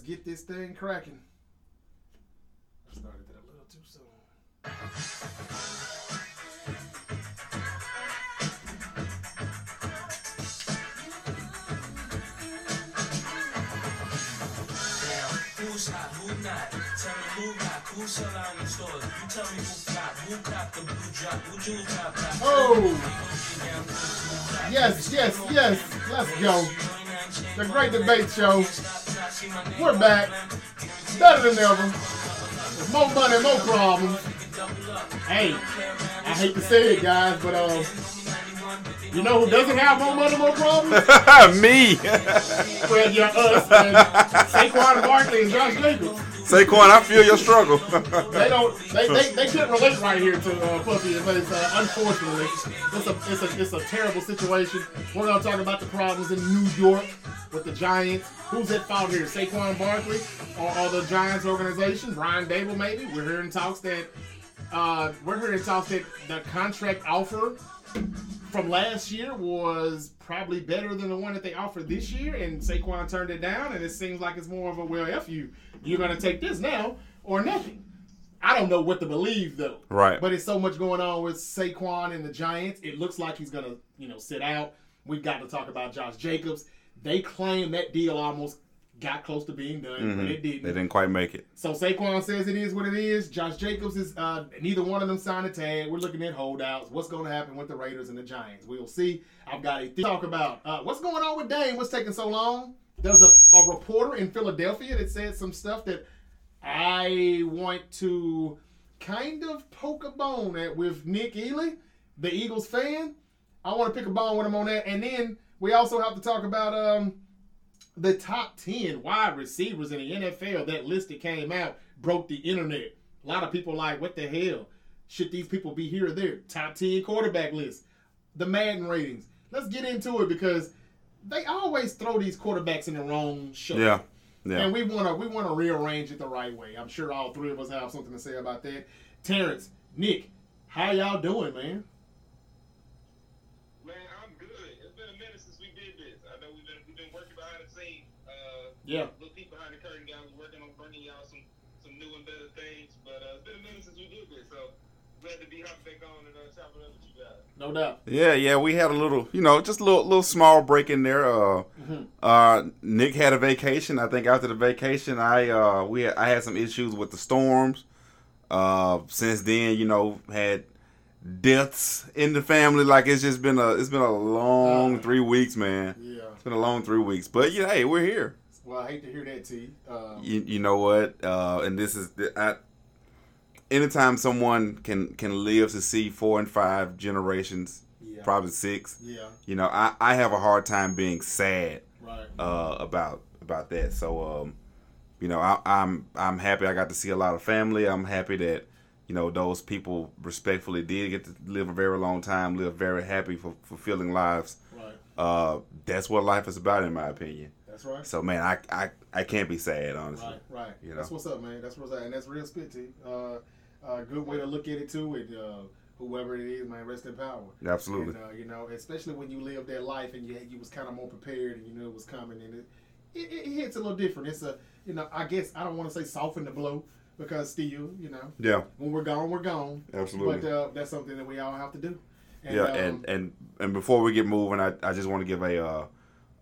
let's get this thing cracking. I started that a little too soon. Who's hot, who not? Tell me who rock, who sell out in stores. You tell me who flop, who cop the blue drop, who jewel top top. Oh, yes, yes, yes. Let's go. The Great Debate Show. We're back. Better than ever. With more money, more problems. Hey, I hate to say it, guys, but uh, you know who doesn't have more money, more problems? Me. well, yeah, us and Saquon Barkley and Josh Jacobs. Saquon, I feel your struggle. They don't. They, they, they couldn't relate right here to uh, Puffy but it's Uh, unfortunately, it's a it's a it's a terrible situation. We're gonna talk about the problems in New York with the Giants. Who's at fault here? Saquon Barkley or, or the Giants organization? Brian Daboll maybe. We're hearing talks that uh, we're hearing talks that the contract offer from last year was probably better than the one that they offered this year, and Saquon turned it down, and it seems like it's more of a well, if you, you're gonna take this now or nothing. I don't know what to believe though. Right. But it's so much going on with Saquon and the Giants. It looks like he's gonna, you know, sit out. We've got to talk about Josh Jacobs. They claim that deal almost got close to being done, but it didn't. They didn't quite make it. So Saquon says it is what it is. Josh Jacobs is uh, neither one of them signed a tag. We're looking at holdouts. What's going to happen with the Raiders and the Giants? We'll see. I've got a th- talk about uh, what's going on with Dame. What's taking so long? There's a, a reporter in Philadelphia that said some stuff that I want to kind of poke a bone at with Nick Ely, the Eagles fan. I want to pick a bone with him on that, and then we also have to talk about um the top 10 wide receivers in the NFL. That list that came out broke the internet. A lot of people like, what the hell? Should these people be here or there? Top 10 quarterback list. The Madden ratings. Let's get into it because they always throw these quarterbacks in the wrong show. Yeah. Yeah. And we wanna we wanna rearrange it the right way. I'm sure all three of us have something to say about that. Terrence, Nick, how y'all doing, man? Man, I'm good. It's been a minute since we did this. I know we've been we've been working behind the scenes. Uh, Yeah. little peek behind the curtain, guys. We're working on bringing y'all some some new and better things. But uh, it's been a minute since we did this, so glad to be hopping back on and uh, chopping up with you guys. No doubt. Yeah, yeah, we had a little, you know, just a little, little small break in there. Uh, uh, Nick had a vacation. I think after the vacation, I uh, we had, I had some issues with the storms. Uh, since then, you know, had deaths in the family. Like it's just been a, it's been a long Uh, three weeks, man. Yeah. It's been a long three weeks, but yeah, hey, we're here. Well, I hate to hear that, T. Um, You, you know what? Uh, and this is I, anytime someone can can live to see four and five generations, Yeah. probably six. Yeah. You know, I, I have a hard time being sad Right. uh, about about that. So, um, you know, I, I'm I'm happy I got to see a lot of family. I'm happy that you know those people respectfully did get to live a very long time, live very happy, for fulfilling lives. Right. Uh, that's what life is about, in my opinion. That's right. So, man, I I, I can't be sad, honestly. Right, right. You know. That's what's up, man. That's what's up, and that's real spit, T. Uh, uh, good way to look at it too. And uh, whoever it is, man, rest in power. Absolutely. And, uh, you know, especially when you live that life and you you was kind of more prepared and you knew it was coming, and it, it it hits a little different. It's a you know, I guess I don't want to say soften the blow because still, you know, Yeah, when we're gone, we're gone. Absolutely. But uh, that's something that we all have to do. And, yeah, um, and and and before we get moving, I, I just want to give a uh,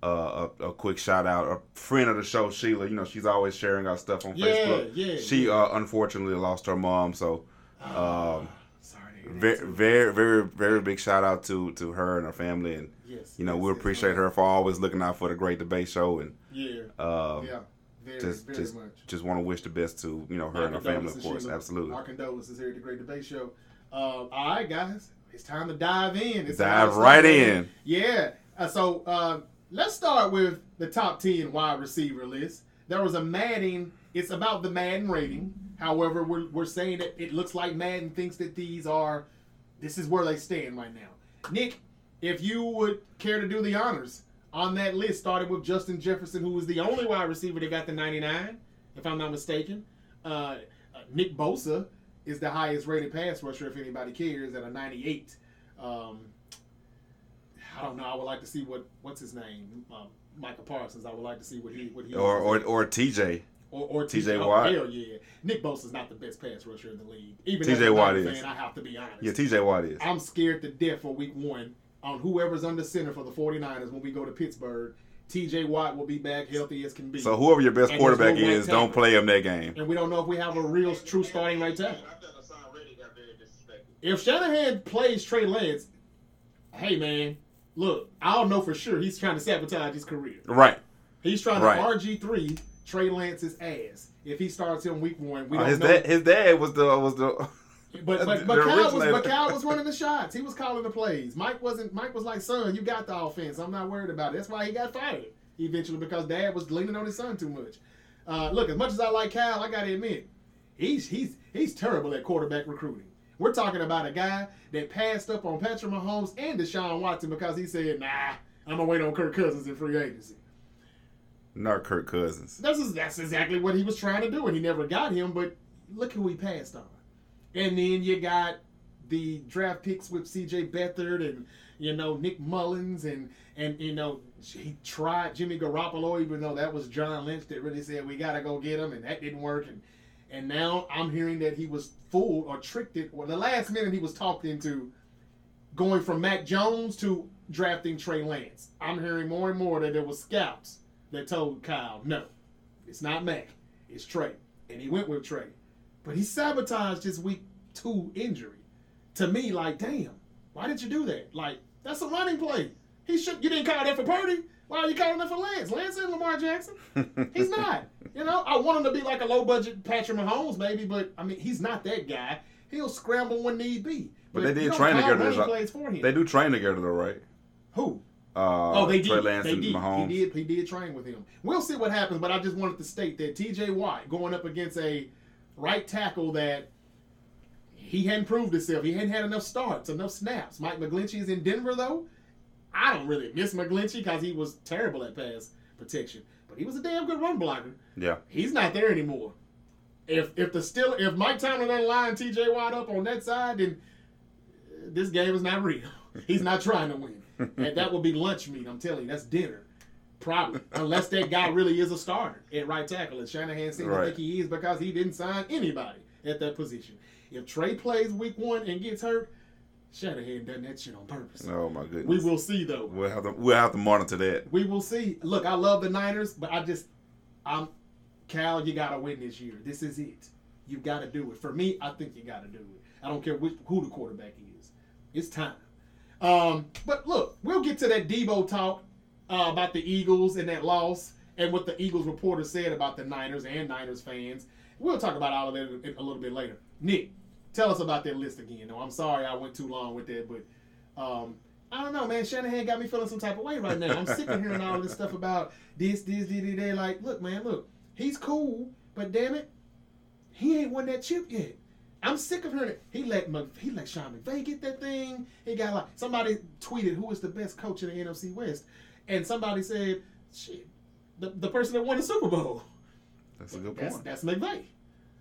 uh, a, a quick shout out. A friend of the show, Sheila. You know, she's always sharing our stuff on Yeah, Facebook. yeah, She uh, unfortunately lost her mom, so um, sorry to hear that, very very very very big shout out to to her and her family, and Yes, you know yes, we appreciate man. her for always looking out for the Great Debate Show, and Yeah, um, yeah, very, just very just much. just want to wish the best to you know her Our and her family, of course. Sheila. Absolutely. Our condolences here at the Great Debate Show. Uh, all right, guys, it's time to dive in. It's Dive right start in. Yeah. Uh, so uh, let's start with the top ten wide receiver list. There was a Madden. It's about the Madden rating. However, we're, we're saying that it looks like Madden thinks that these are. This is where they stand right now. Nick, if you would care to do the honors on that list, starting with Justin Jefferson, who was the only wide receiver that got the 99, if I'm not mistaken. Uh, uh, Nick Bosa is the highest rated pass rusher, if anybody cares, at a 98. Um, I don't know. I would like to see what what's his name, um, Micah Parsons. I would like to see what he what he Or or or TJ. or, or TJ oh, Watt. Hell yeah, Nick Bosa's not the best pass rusher in the league. Even TJ Watt is. fan, I have to be honest. Yeah, TJ Watt is. I'm scared to death for week one on whoever's under center for the 49ers when we go to Pittsburgh. TJ Watt will be back healthy as can be. So whoever your best And quarterback no is, don't play him that game. and we don't know if we have a real true starting right tackle. I thought Haason Reddick got very disrespected. If Shanahan plays Trey Lance, hey man, look, I don't know for sure he's trying to sabotage his career. Right. He's trying Right. to RG three Trey Lance's ass. If he starts him week one, we Uh, don't his know. dad, his dad was the was the. But but, Kyle was but Kyle was running the shots. He was calling the plays. Mike wasn't. Mike was like, "Son, you got the offense. I'm not worried about it." That's why he got fired eventually because Dad was leaning on his son too much. Uh, look, as much as I like Kyle, I gotta admit, he's he's he's terrible at quarterback recruiting. We're talking about a guy that passed up on Patrick Mahomes and Deshaun Watson because he said, "Nah, I'm gonna wait on Kirk Cousins in free agency." Not Kirk Cousins. That's that's exactly what he was trying to do, and he never got him. But look who he passed on. And then you got the draft picks with C.J. Beathard and you know Nick Mullens and and you know he tried Jimmy Garoppolo, even though that was John Lynch that really said we gotta go get him, and that didn't work. And and now I'm hearing that he was fooled or tricked it. Or the last minute he was talked into going from Mac Jones to drafting Trey Lance. I'm hearing more and more that there was scouts that told Kyle, no, it's not Mac, it's Trey. And he went with Trey. But he sabotaged his week two injury. To me, like, damn, why did you do that? Like, that's a running play. He should you didn't call that for Purdy. Why are you calling that for Lance? Lance ain't Lamar Jackson. He's not. You know, I want him to be like a low budget Patrick Mahomes, maybe, but I mean, he's not that guy. He'll scramble when need be. But they did train together. him. They do train together though, right? Who? Uh, Oh, they did. Lance they and did. Mahomes. He did. He did train with him. We'll see what happens, but I just wanted to state that T.J. Watt going up against a right tackle that he hadn't proved himself. He hadn't had enough starts, enough snaps. Mike McGlinchey is in Denver though. I don't really miss McGlinchey because he was terrible at pass protection, but he was a damn good run blocker. Yeah. He's not there anymore. If if the still if Mike Tomlin doesn't line T.J. Watt up on that side, then uh, this game is not real. He's not trying to win, and that will be lunch meat. I'm telling you, that's dinner. Probably, unless that guy really is a starter at right tackle, and Shanahan seems to Right. think he is because he didn't sign anybody at that position. If Trey plays week one and gets hurt, Shanahan done that shit on purpose. Oh my goodness. We will see though. We'll have to we'll have to monitor that. We will see. Look, I love the Niners, but I just, I'm, Kyle, you gotta win this year. This is it. You gotta do it. For me, I think you gotta do it. I don't care which, who the quarterback is. It's time. Um, but look, we'll get to that Deebo talk uh, about the Eagles and that loss, and what the Eagles reporter said about the Niners and Niners fans. We'll talk about all of that a little bit later. Nick, tell us about that list again. No, I'm sorry I went too long with that, but um, I don't know, man. Shanahan got me feeling some type of way right now. I'm sick of hearing all this stuff about this, this, this, this, that. Like, look, man, look, he's cool, but damn it, he ain't won that chip yet. I'm sick of hearing it. He let Mc, he let Sean McVay get that thing. He got like somebody tweeted who is the best coach in the NFC West, and somebody said, shit, the, the person that won the Super Bowl. That's a good That's point. that's McVay.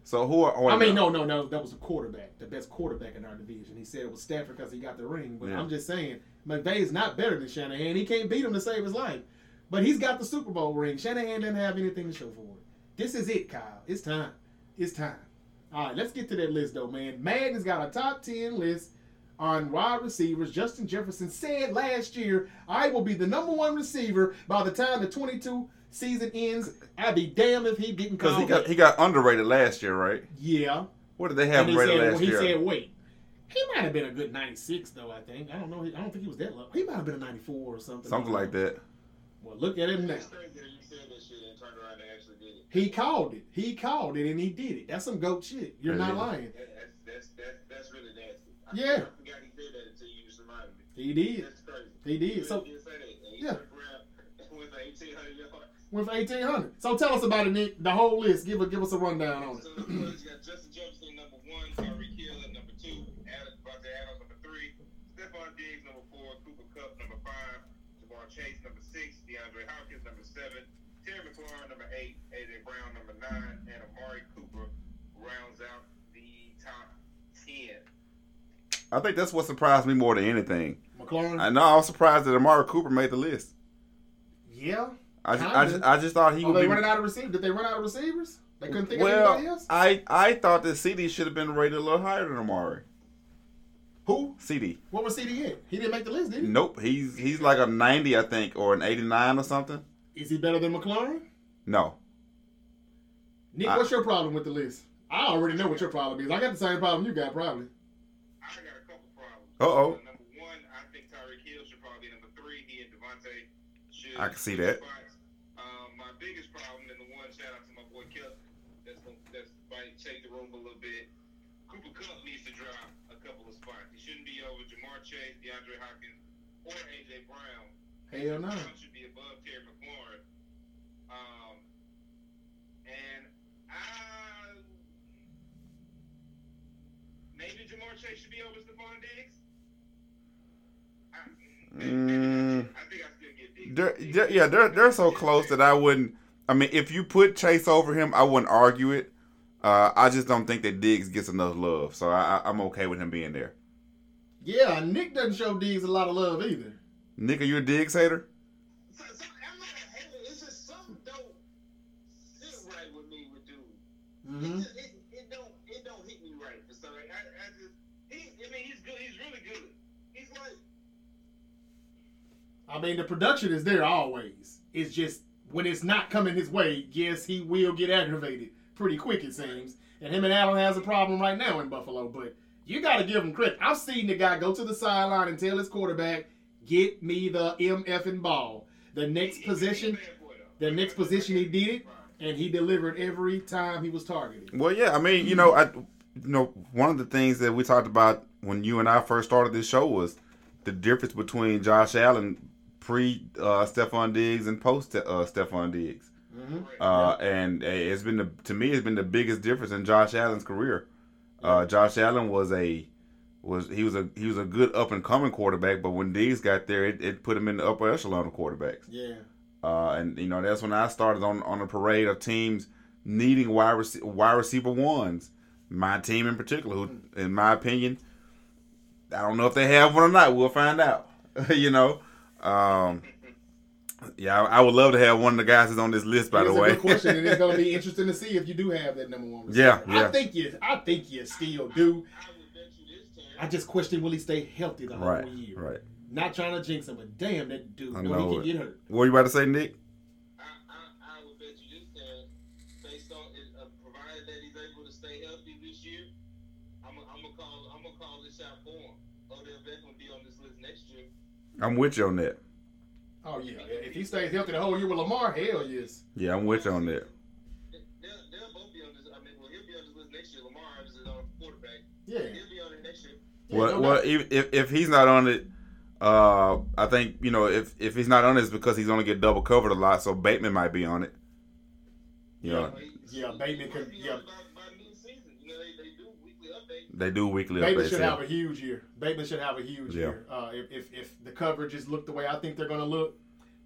So who are? oh, I mean, no, no, no. That was a quarterback, the best quarterback in our division. He said it was Stafford because he got the ring. But Yeah. I'm just saying, McVay is not better than Shanahan. He can't beat him to save his life. But he's got the Super Bowl ring. Shanahan doesn't have anything to show for it. This is it, Kyle. It's time. It's time. All right, let's get to that list, though, man. Madden's got a top 10 list on wide receivers. Justin Jefferson said last year, I will be the number one receiver by the time the 22 season ends. I'd be damned if he didn't because he got he got underrated last year, right? Yeah. What did they have And he rated said, last he year? said, wait. He might have been a good 96, though, I think. I don't know. I don't think he was that low. He might have been a 94 or something. Something like that. Well, look at him now. It's crazy that you said that shit and turned around and actually did it. He called it. He called it, and he did it. That's some goat shit. You're It not lying. That- That's, that's, that's, that's really nasty. I, Yeah. I forgot he said that until you just reminded me. He did. That's crazy. He did. So, did say that. And he Yeah. turned around with 1,800 yards. With 1,800. So, tell us about it, Nick. The whole list. Give, a, give us a rundown on it. So, of course, you got Justin Jefferson, number one, Tyreek Hill at number two, Adam, Davante Adams, number three, Stefon Diggs, number four, Cooper Kupp, number five, Ja'Marr Chase, number six, DeAndre Hopkins, number seven, Terry McLaurin, number eight, AJ Brown, number nine, and Amari Cooper rounds out the top 10. I think that's what surprised me more than anything. McLaurin? I know I was surprised that Amari Cooper made the list. yeah. I just, I just, I just thought he Oh, would they be. running out of receivers? Did they run out of receivers? They couldn't think of anybody else. I, I thought that CD should have been rated a little higher than Amari. Who? CD. What was CD at? He didn't make the list, did he? Nope. He's he's like a 90, I think, or an 89 or something. Is he better than McLaurin? No. Nick, I- what's your problem with the list? I already know what your problem is. I got the same problem you got, probably. I got a couple problems. Uh-oh. Uh, number one, I think Tyreek Hill should probably be number three. He and Davante should. I can see that. spots. Um, my biggest problem, and the one shout out to my boy Kip, that's gonna, that's might shake the room a little bit. Cooper Kupp needs to drop a couple of spots. He shouldn't be over Ja'Marr Chase, DeAndre Hopkins, or AJ Brown. Hell no. Brown should be above Terry McLaurin. Um, and I maybe Ja'Marr Chase should be over Stefon Diggs. I, Mm. I think I still get Diggs. They're, they're, yeah, they're they're so close that I wouldn't. I mean, if you put Chase over him, I wouldn't argue it. Uh, I just don't think that Diggs gets enough love, so I, I, I'm okay with him being there. Yeah, Nick doesn't show Diggs a lot of love either. Nick, are you a Diggs hater? So, so I'm not a hater. It's just something don't sit right with me with dude. Mm-hmm. It, just, it, it don't it don't hit me right for some reason. I, I just he I mean he's good. He's really good. He's like I mean, the production is there always. It's just when it's not coming his way, yes, he will get aggravated pretty quick, it seems. And him and Allen has a problem right now in Buffalo, but you got to give him credit. I've seen the guy go to the sideline and tell his quarterback, "Get me the MFing ball." The next position, the next position, he did it, and he delivered every time he was targeted. Well, yeah. I mean, you know, I, you know, one of the things that we talked about when you and I first started this show was the difference between Josh Allen pre uh, Stefon Diggs and post uh, Stefon Diggs. Uh, and uh, it's been the, to me, it's been the biggest difference in Josh Allen's career. Uh, Josh Allen was a was he was a he was a good up and coming quarterback, but when Diggs got there, it, it put him in the upper echelon of quarterbacks. Yeah. Uh, and you know that's when I started on on a parade of teams needing wide rec- wide receiver ones. My team in particular, who, in my opinion, I don't know if they have one or not. We'll find out. you know, um, yeah, I, I would love to have one of the guys that's on this list. By It's the a way, good question, and it's going to be interesting to see if you do have that number one. Yeah, receiver. yeah. I think you. I think you still do. I would bet you this. I just question will he stay healthy the whole right, year. right. Not trying to jinx him, but damn that dude, I know know he can it. get hurt. What were you about to say, Nick? I, I, I would bet you this time, based on it, uh, provided that he's able to stay healthy this year, I'm gonna call I'm gonna call this shot for him. Odell Beckham will be on this list next year. I'm with you on that. Oh yeah, if he stays healthy the whole year with Lamar, hell yes. Yeah, I'm with you on that. They- They'll, they'll both be on this. I mean, well, he'll be on this next year. Lamar is on quarterback. Yeah. He'll be on it next year. Yeah, well, well, if, if if he's not on it, uh, I think you know if if he's not on it, it's because he's gonna get double covered a lot. So Bateman might be on it. You know, Yeah, Bateman could- yeah. on By, by mid-season. You know, they, they do weekly updates. They do weekly Bateman should have a huge year. Bateman should have a huge Yeah. year. Uh, if, if if the coverages look the way I think they're going to look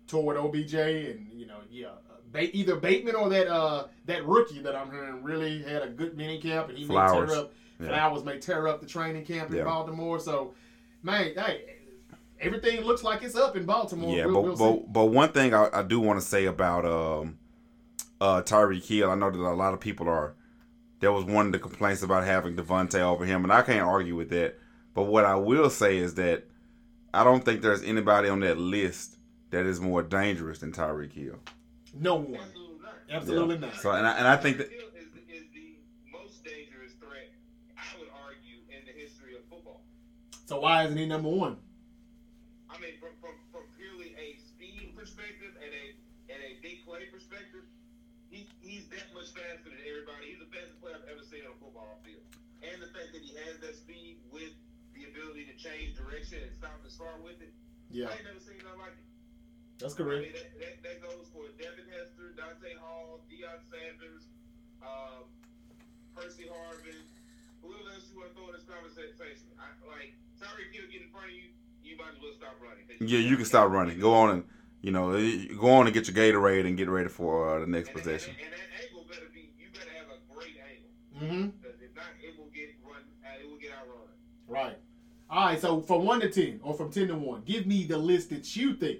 toward OBJ, and you know, yeah, uh, ba- either Bateman or that uh that rookie that I'm hearing really had a good mini camp, and he may tear up. Yeah. Flowers may tear up the training camp in Yeah. Baltimore. So, man, hey, everything looks like it's up in Baltimore. Yeah, We'll- but we'll but, but one thing I, I do want to say about um uh Tyreek Hill, I know that a lot of people are there was one of the complaints about having Davante over him, and I can't argue with that. But what I will say is that I don't think there's anybody on that list that is more dangerous than Tyreek Hill. no one, Absolutely not. absolutely Yeah. not. So and I, and I think that Hill is the most dangerous threat, I would argue, in the history of football. So why isn't he number one? Stop with it, Yeah, I ain't never seen nothing like it. that's I correct. mean, that, that, that goes for Devin Hester, Dante Hall, Deion Sanders, um, Percy Harvin, whoever else you want to throw in this conversation. I, like, Tyreek Hill get in front of you, you might as well stop running. 'cause yeah, you can stop running. Go on and you know go on and get your Gatorade and get ready for uh, the next And, and, possession. and that angle better be, you better have a great angle. Mm-hmm. Because if not, it will get run, uh, it will get outrun. Right. All right. So from one to ten, or from ten to one, give me the list that you think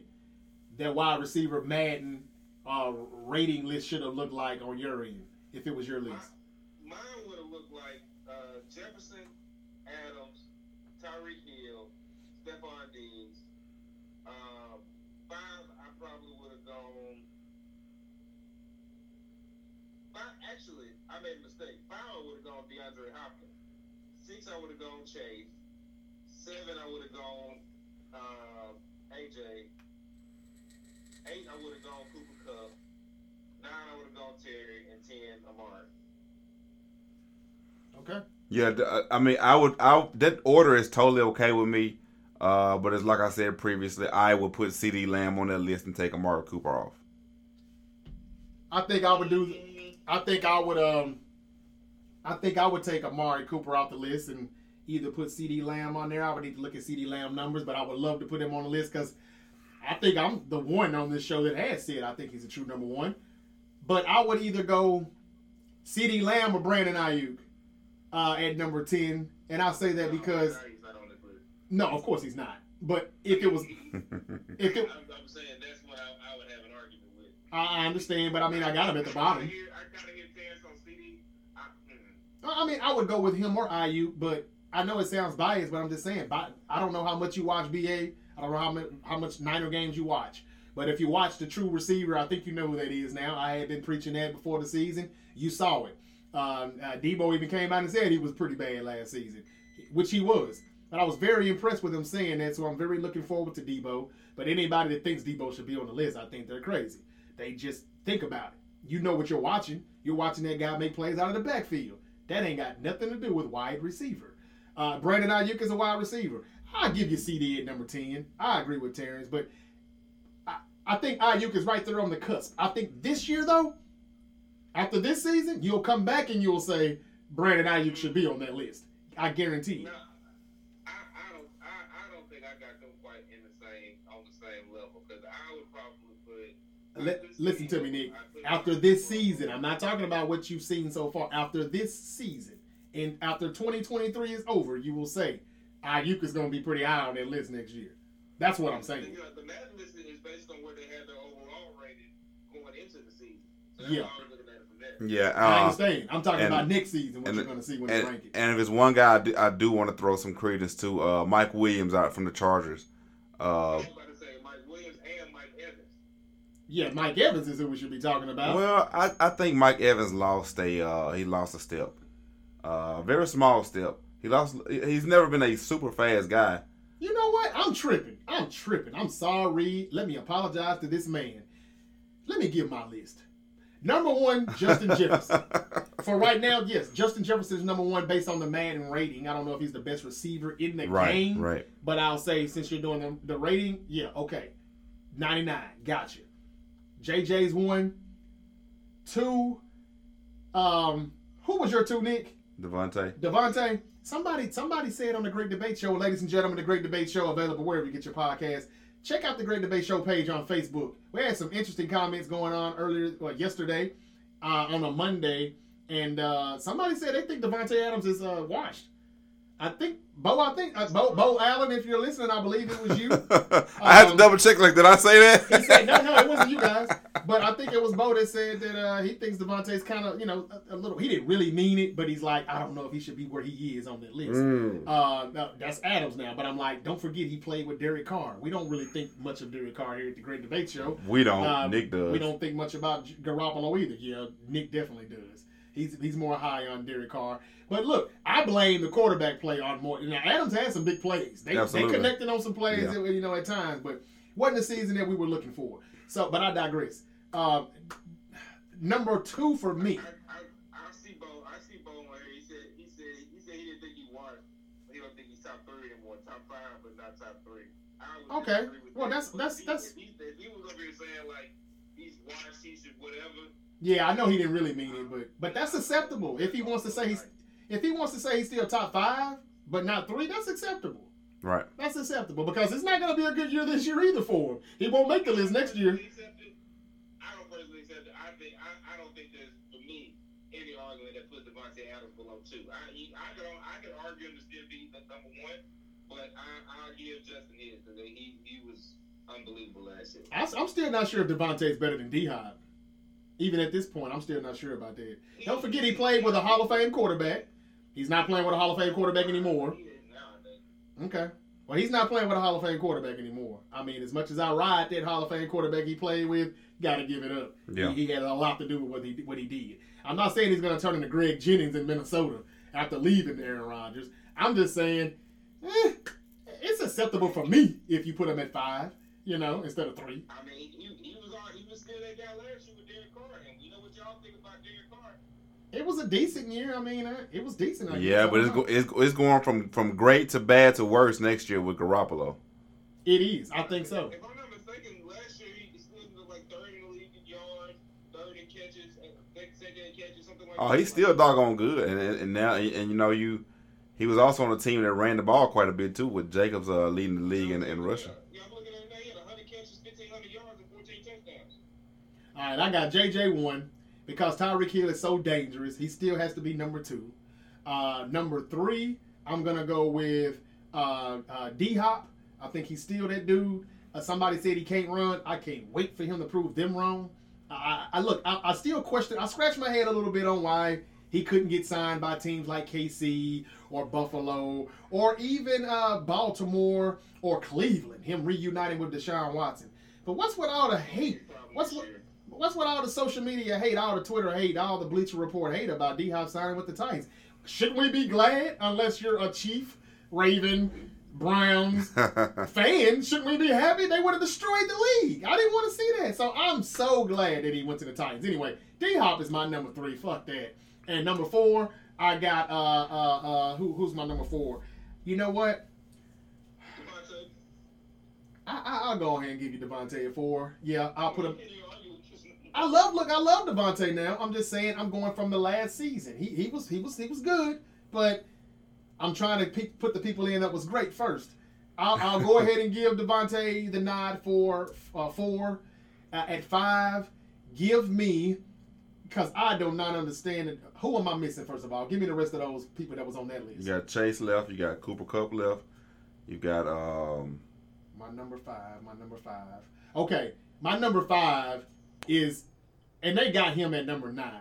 that wide receiver Madden uh, rating list should have looked like on your end if it was your list? Mine would have looked like uh, Jefferson, Adams, Tyreek Hill, Stephon Diggs. Uh, five, I probably would have gone. Five, actually, I made a mistake. Five, I would have gone DeAndre Hopkins. Six, I would have gone Chase. Seven, I would have gone uh, AJ. Eight, I would have gone Cooper Kupp. Nine, I would have gone Terry, and ten, Amari. Okay. Yeah, uh, I mean, I would. I that order is totally okay with me. Uh, but it's like I said previously, I would put C.D. Lamb on that list and take Amari Cooper off. I think I would do. I think I would. Um. I think I would take Amari Cooper off the list and either put C.D. Lamb on there. I would need to look at C.D. Lamb numbers, but I would love to put him on the list because I think I'm the one on this show that has said I think he's a true number one. But I would either go C.D. Lamb or Brandon Aiyuk uh, at number ten, and I'll say that because No, he's not on this list. no, of course he's not. But if it was, if it, I'm, I'm saying that's what I, I would have an argument with. I I understand, but I mean I got him at the bottom. I gotta hear Terrence on CD. I. I mean, I would go with him or Aiyuk, but I know it sounds biased, but I'm just saying. I don't know how much you watch BA. I don't know how much how much Niner games you watch. But if you watch the true receiver, I think you know who that is now. I had been preaching that before the season. You saw it. Um, uh, Deebo even came out and said he was pretty bad last season, which he was. But I was very impressed with him saying that, so I'm very looking forward to Deebo. But anybody that thinks Deebo should be on the list, I think they're crazy. They just think about it. You know what you're watching. You're watching that guy make plays out of the backfield. That ain't got nothing to do with wide receiver. Uh, Brandon Aiyuk is a wide receiver. I'll give you CD at number 10. I agree with Terrence, but I, I think Aiyuk is right there on the cusp. I think this year, though, after this season, you'll come back and you'll say Brandon Aiyuk should be on that list. I guarantee you. No, I, I don't. I, I don't think I got them quite in the same on the same level because I would probably put. Let, listen to me, Nick. After this season, I'm not talking about what you've seen so far. After this season, and after 2023 is over, you will say Aiyuk is going to be pretty high on that list next year. That's what I'm saying. You know, the Madden list is based on where they had their overall rating going into the season. So that's Yeah. why I was looking at it from there. Yeah, I uh, understand. I'm talking and- about next season, what and- you're going to see when they and, rank it. and if it's one guy I do, I do want to throw some credence to, uh, Mike Williams out from the Chargers. I Uh, about to say Mike Williams and Mike Evans. Yeah, Mike Evans is who we should be talking about. well, I, I think Mike Evans lost a uh, he lost a step, uh, very small step. He lost. He's never been a super fast guy. You know what? I'm tripping. I'm tripping. I'm sorry. Let me apologize to this man. Let me give my list. Number one, Justin Jefferson. For right now, yes, Justin Jefferson is number one based on the Madden rating. I don't know if he's the best receiver in the right, game, right. but I'll say since you're doing the, the rating, yeah, okay. 99, gotcha. JJ's one. Two, um, who was your two, Nick? Davante. Davante, somebody somebody said on the Great Debate Show, ladies and gentlemen, the Great Debate Show available wherever you get your podcast. Check out the Great Debate Show page on Facebook. We had some interesting comments going on earlier, well, yesterday, uh, on a Monday, and uh, somebody said they think Davante Adams is uh, washed. I think Bo. I think uh, Bo, Bo Allen. If you're listening, I believe it was you. I had to Um, double check. Like, did I say that? He said no, no, it wasn't you guys. But I think it was Bo that said that uh, he thinks Davante's kind of, you know, a, a little. He didn't really mean it, but he's like, I don't know if he should be where he is on that list. Mm. Uh, no, that's Adams now, but I'm like, don't forget he played with Derek Carr. We don't really think much of Derek Carr here at the Great Debate Show. We don't. Um, Nick does. We don't think much about Garoppolo either. Yeah, Nick definitely does. He's he's more high on Derek Carr. But look, I blame the quarterback play on more. Now Adams had some big plays. They Absolutely. they connected on some plays, Yeah. you know, at times, but wasn't the season that we were looking for. So, but I digress. Um, number two for me. I, I, I see Bo. I see Bo on. He said he said he said he didn't think he won. He don't think he's top three anymore. Top five, but not top three. Okay. Well, that. that's- But that's- he- that's- If he, if he was over here saying like he's washed, he should whatever. Yeah, I know he didn't really mean it, but but that's acceptable. If he wants to say he's if he wants to say he's still top five, but not three, that's acceptable. Right. That's acceptable because it's not going to be a good year this year either for him. He won't make the list next year. I don't personally accept it. I think I, I don't think there's for me any argument that puts Davante Adams below two. I he, I could I could argue him to still be the number one, but I I'll give Justin his because he he was unbelievable last year. I, am still not sure if Davante's better than D Hop. Even at this point, I'm still not sure about that. Don't forget he played with a Hall of Fame quarterback. He's not playing with a Hall of Fame quarterback anymore. He is now, I think. Okay. Well, he's not playing with a Hall of Fame quarterback anymore. I mean, as much as I ride that Hall of Fame quarterback he played with, got to give it up. Yeah. He, he had a lot to do with what he what he did. I'm not saying he's going to turn into Greg Jennings in Minnesota after leaving Aaron Rodgers. I'm just saying, eh, it's acceptable for me if you put him at five, you know, instead of three. I mean, he, he was all, he was still that guy last year with Derek Carr, and we know what y'all think about Derek Carr. It was a decent year. I mean, uh, it was decent. I. Yeah, I but it's, go, it's it's going from from great to bad to worse next year with Garoppolo. it is. I think so. If I'm not mistaken, last year he was still like third in the league in yards, third in catches, and second in catches, something like that. Oh, he's still doggone good, and and, and now and, you know you, he was also on a team that ran the ball quite a bit too, with Jacobs uh, leading the league in, in rushing. Yeah, I'm looking at now. He had 100 catches, 1,500 yards, and 14 touchdowns. All right, I got JJ one because Tyreek Hill is so dangerous. He still has to be number two. Uh, number three, I'm gonna go with uh, uh, D Hop. I think he's still that dude. Uh, somebody said he can't run. I can't wait for him to prove them wrong. I, I look. I, I still question. I scratch my head a little bit on why he couldn't get signed by teams like KC or Buffalo or even uh, Baltimore or Cleveland. Him reuniting with Deshaun Watson. But what's with all the hate? What's year. What's with all the social media hate, all the Twitter hate, all the Bleacher Report hate about D Hop signing with the Titans? Shouldn't we be glad unless you're a Chief, Raven, Browns fan? Shouldn't we be happy? They would have destroyed the league. I didn't want to see that. So I'm so glad that he went to the Titans. Anyway, D Hop is my number three. Fuck that. And number four, I got uh uh uh who who's my number four? You know what? Davante, I, I I'll go ahead and give you Davante at four. Yeah, I'll put him. can't even argue with you. I love look, I love Davante now. I'm just saying I'm going from the last season. He he was he was he was good, but I'm trying to pick, put the people in that was great first. I'll, I'll go ahead and give Davante the nod for uh, four uh, at five. Give me because I do not understand it. Who am I missing? First of all, give me the rest of those people that was on that list. You got Chase left. You got Cooper Kupp left. You got um. My number five. My number five. Okay, my number five is, and they got him at number nine.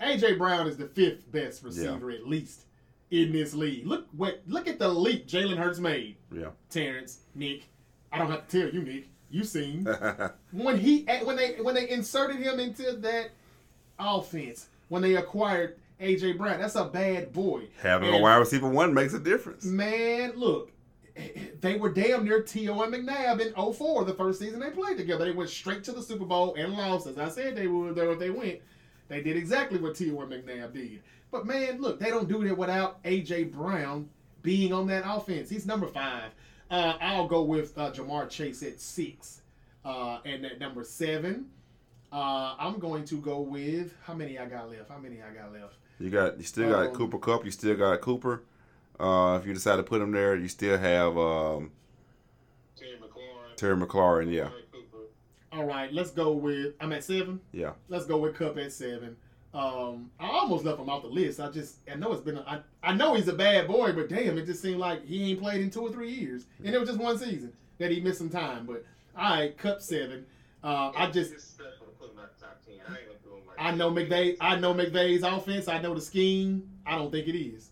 AJ Brown is the fifth best receiver at least in this league. Look what look at the leap Jalen Hurts made. Yeah. Terrence, Nick, I don't have to tell you, Nick. You seen when he when they when they inserted him into that offense when they acquired AJ Brown. That's a bad boy. Having a wide receiver one makes a difference. Man, look, they were damn near T.O. and McNabb in 04, the first season they played together. They went straight to the Super Bowl and lost. As I said they would, there if they went. They did exactly what T.O. and McNabb did. But man, look, they don't do that without A.J. Brown being on that offense. He's number five. Uh, I'll go with uh, Ja'Marr Chase at six. Uh, and at number seven, uh, I'm going to go with how many I got left? How many I got left? You got you still got Um, Cooper Kupp. You still got Cooper. Uh, if you decide to put him there, you still have um, Terry McLaurin, Terry McLaurin. Yeah, All right, let's go with. I'm at seven. yeah. Let's go with Kupp at seven. Um, I almost left him off the list. I just I know it's been a, I, I know he's a bad boy, but damn, it just seemed like he ain't played in two or three years, and it was just one season that he missed some time. But all right, Kupp seven. Uh, I just disrespectful to put him at the top ten. I ain't gonna do him like I that. know McVay. I know McVay's offense. I know the scheme. I don't think it is.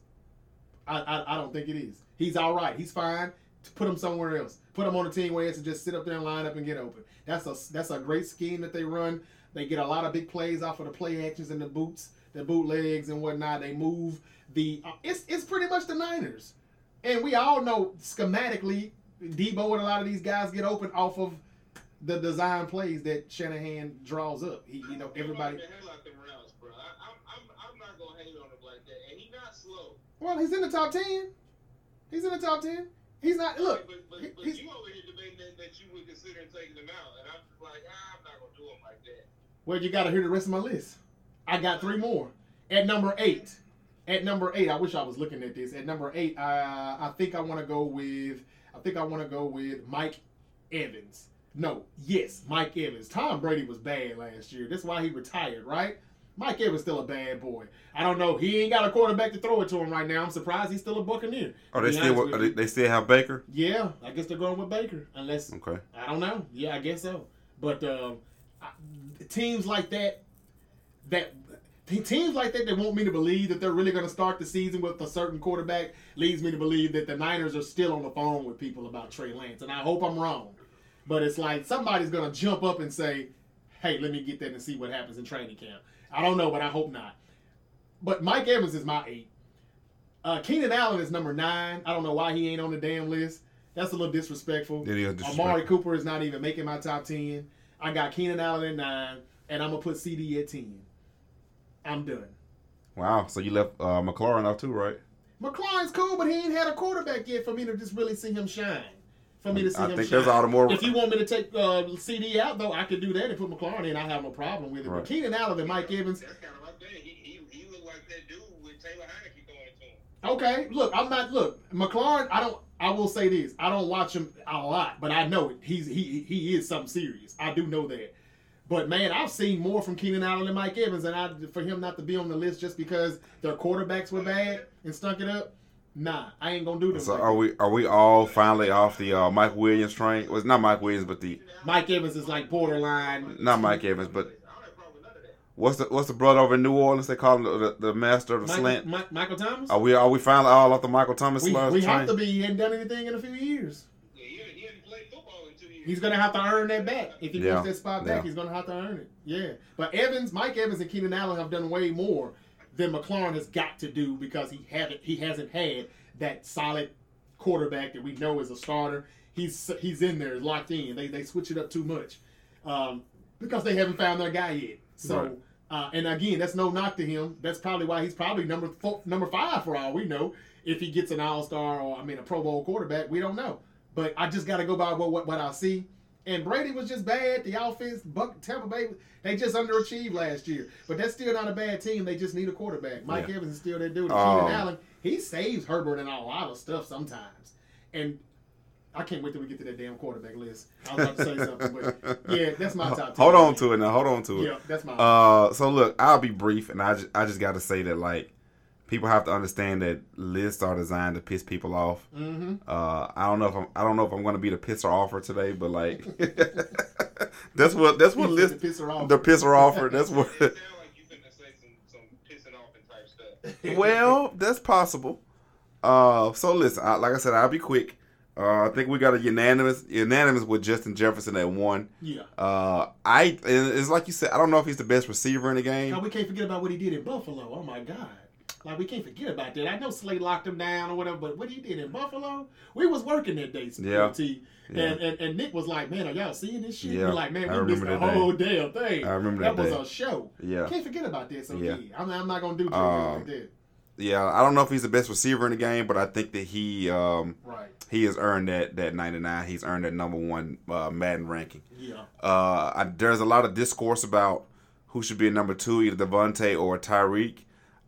I, I, I don't think it is. He's all right. He's fine. Put him somewhere else. Put him on a team where he has to just sit up there and line up and get open. That's a that's a great scheme that they run. They get a lot of big plays off of the play actions and the boots, the bootlegs and whatnot. They move the. Uh, it's it's pretty much the Niners, and we all know schematically, Deebo and a lot of these guys get open off of the design plays that Shanahan draws up. He, you know, everybody. The hell out them routes, bro. I, I'm, I'm, I'm not gonna hate on him like that. And he's not slow. Well, he's in the top ten. He's in the top ten. He's not. Look, but, but, but you over here debating that, that you would consider taking him out, and I'm just like, ah, I'm not gonna do him like that. well, you got to hear the rest of my list. I got three more. At number eight, at number eight, I wish I was looking at this. At number eight, uh, I think I want to go with. I think I want to go with Mike Evans. No, yes, Mike Evans. Tom Brady was bad last year. That's why he retired, right? Mike Evans still a bad boy. I don't know. He ain't got a quarterback to throw it to him right now. I'm surprised he's still a Buccaneer. Are to they still? they, they still have Baker? Yeah, I guess they're going with Baker. Unless Okay. I don't know. Yeah, I guess so. But um, I, teams like that, that teams like that that want me to believe that they're really going to start the season with a certain quarterback leads me to believe that the Niners are still on the phone with people about Trey Lance, and I hope I'm wrong. But it's like somebody's going to jump up and say, "Hey, let me get that and see what happens in training camp." I don't know, but I hope not. But Mike Evans is my eight. Uh, Keenan Allen is number nine. I don't know why he ain't on the damn list. That's a little disrespectful. It is Amari. Cooper is not even making my top ten. I got Keenan Allen at nine, and I'm gonna put CD at ten. I'm done. Wow. So you left uh, McLaurin out too, right? McLaurin's cool, but he ain't had a quarterback yet for me to just really see him shine. For me to see I him think shine. there's all the more- If you want me to take uh, CD out, though, I could do that and put McLaurin in. I have no problem with it. Right. But Keenan Allen and Mike Evans, That's kind of like that. He, he, he looked like that dude with Taylor Heinicke throwing to him. Okay, look, I'm not look McLaurin. I don't. I will say this: I don't watch him a lot, but I know it. He's he he is something serious. I do know that. But man, I've seen more from Keenan Allen and Mike Evans, and I for him not to be on the list just because their quarterbacks were bad and stunk it up. Nah, I ain't gonna do them. So like are that. we are we all finally off the uh, Mike Williams train? Was not Mike Williams, but the Mike Evans is like borderline. not Mike Evans, but I don't have a problem with none of that. what's the what's the brother over in New Orleans? They call him the, the master of the Michael, slant. Mi- Michael Thomas. Are we are we finally all off the Michael Thomas we slant we train? have to be. He hadn't done anything in a few years. Yeah, he, he hadn't played football in two years. He's gonna have to earn that back. If he Yeah. wants that spot back, Yeah. he's gonna have to earn it. Yeah. But Evans, Mike Evans, and Keenan Allen have done way more than McLaurin has got to do because he haven't he hasn't had that solid quarterback that we know is a starter. He's he's in there, locked in. They they switch it up too much um, because they haven't found their guy yet. So. Right. Uh, and again, that's no knock to him. That's probably why he's probably number four, number five for all we know. If he gets an All Star or I mean a Pro Bowl quarterback, we don't know. But I just got to go by what, what what I see. And Brady was just bad. The offense, Buck, Tampa Bay, they just underachieved last year. But that's still not a bad team. They just need a quarterback. Mike Yeah. Evans is still that dude. And Um, Keenan Allen, he saves Herbert in a lot of stuff sometimes. And I can't wait till we get to that damn quarterback list. I was about to say something, but yeah, that's my top. 10. Hold on to it now. Hold on to it. Yeah, that's my. Uh, so look, I'll be brief, and I just, I just got to say that like people have to understand that lists are designed to piss people off. mm-hmm. Uh, I don't know if I'm, I don't know if I'm going to be the pisser offer today, but like that's what that's what The list pisser offer. the pisser offer. That's what. Like you finna say some, some pissing off and type stuff. well, that's possible. Uh, so listen, I, like I said, I'll be quick. Uh, I think we got a unanimous unanimous with Justin Jefferson at one. yeah. Uh, I and it's like you said, I don't know if he's the best receiver in the game. Now we can't forget about what he did in Buffalo. Oh my God. Like we can't forget about that. I know Slade locked him down or whatever, but what he did in Buffalo, we was working that day. Yeah. T. Yeah. And, and and Nick was like, "Man, are y'all seeing this shit?" Yeah. We're like, "Man, we missed the that day. whole damn thing." I remember that that was a show. Yeah. Can't forget about that. So Yeah. yeah, I'm, I'm not gonna do Um, like that. Yeah, I don't know if he's the best receiver in the game, but I think that he um, Right. he has earned that that 99. He's earned that number one uh, Madden ranking. Yeah. Uh, I, there's a lot of discourse about who should be number two, either Davante or Tyreek.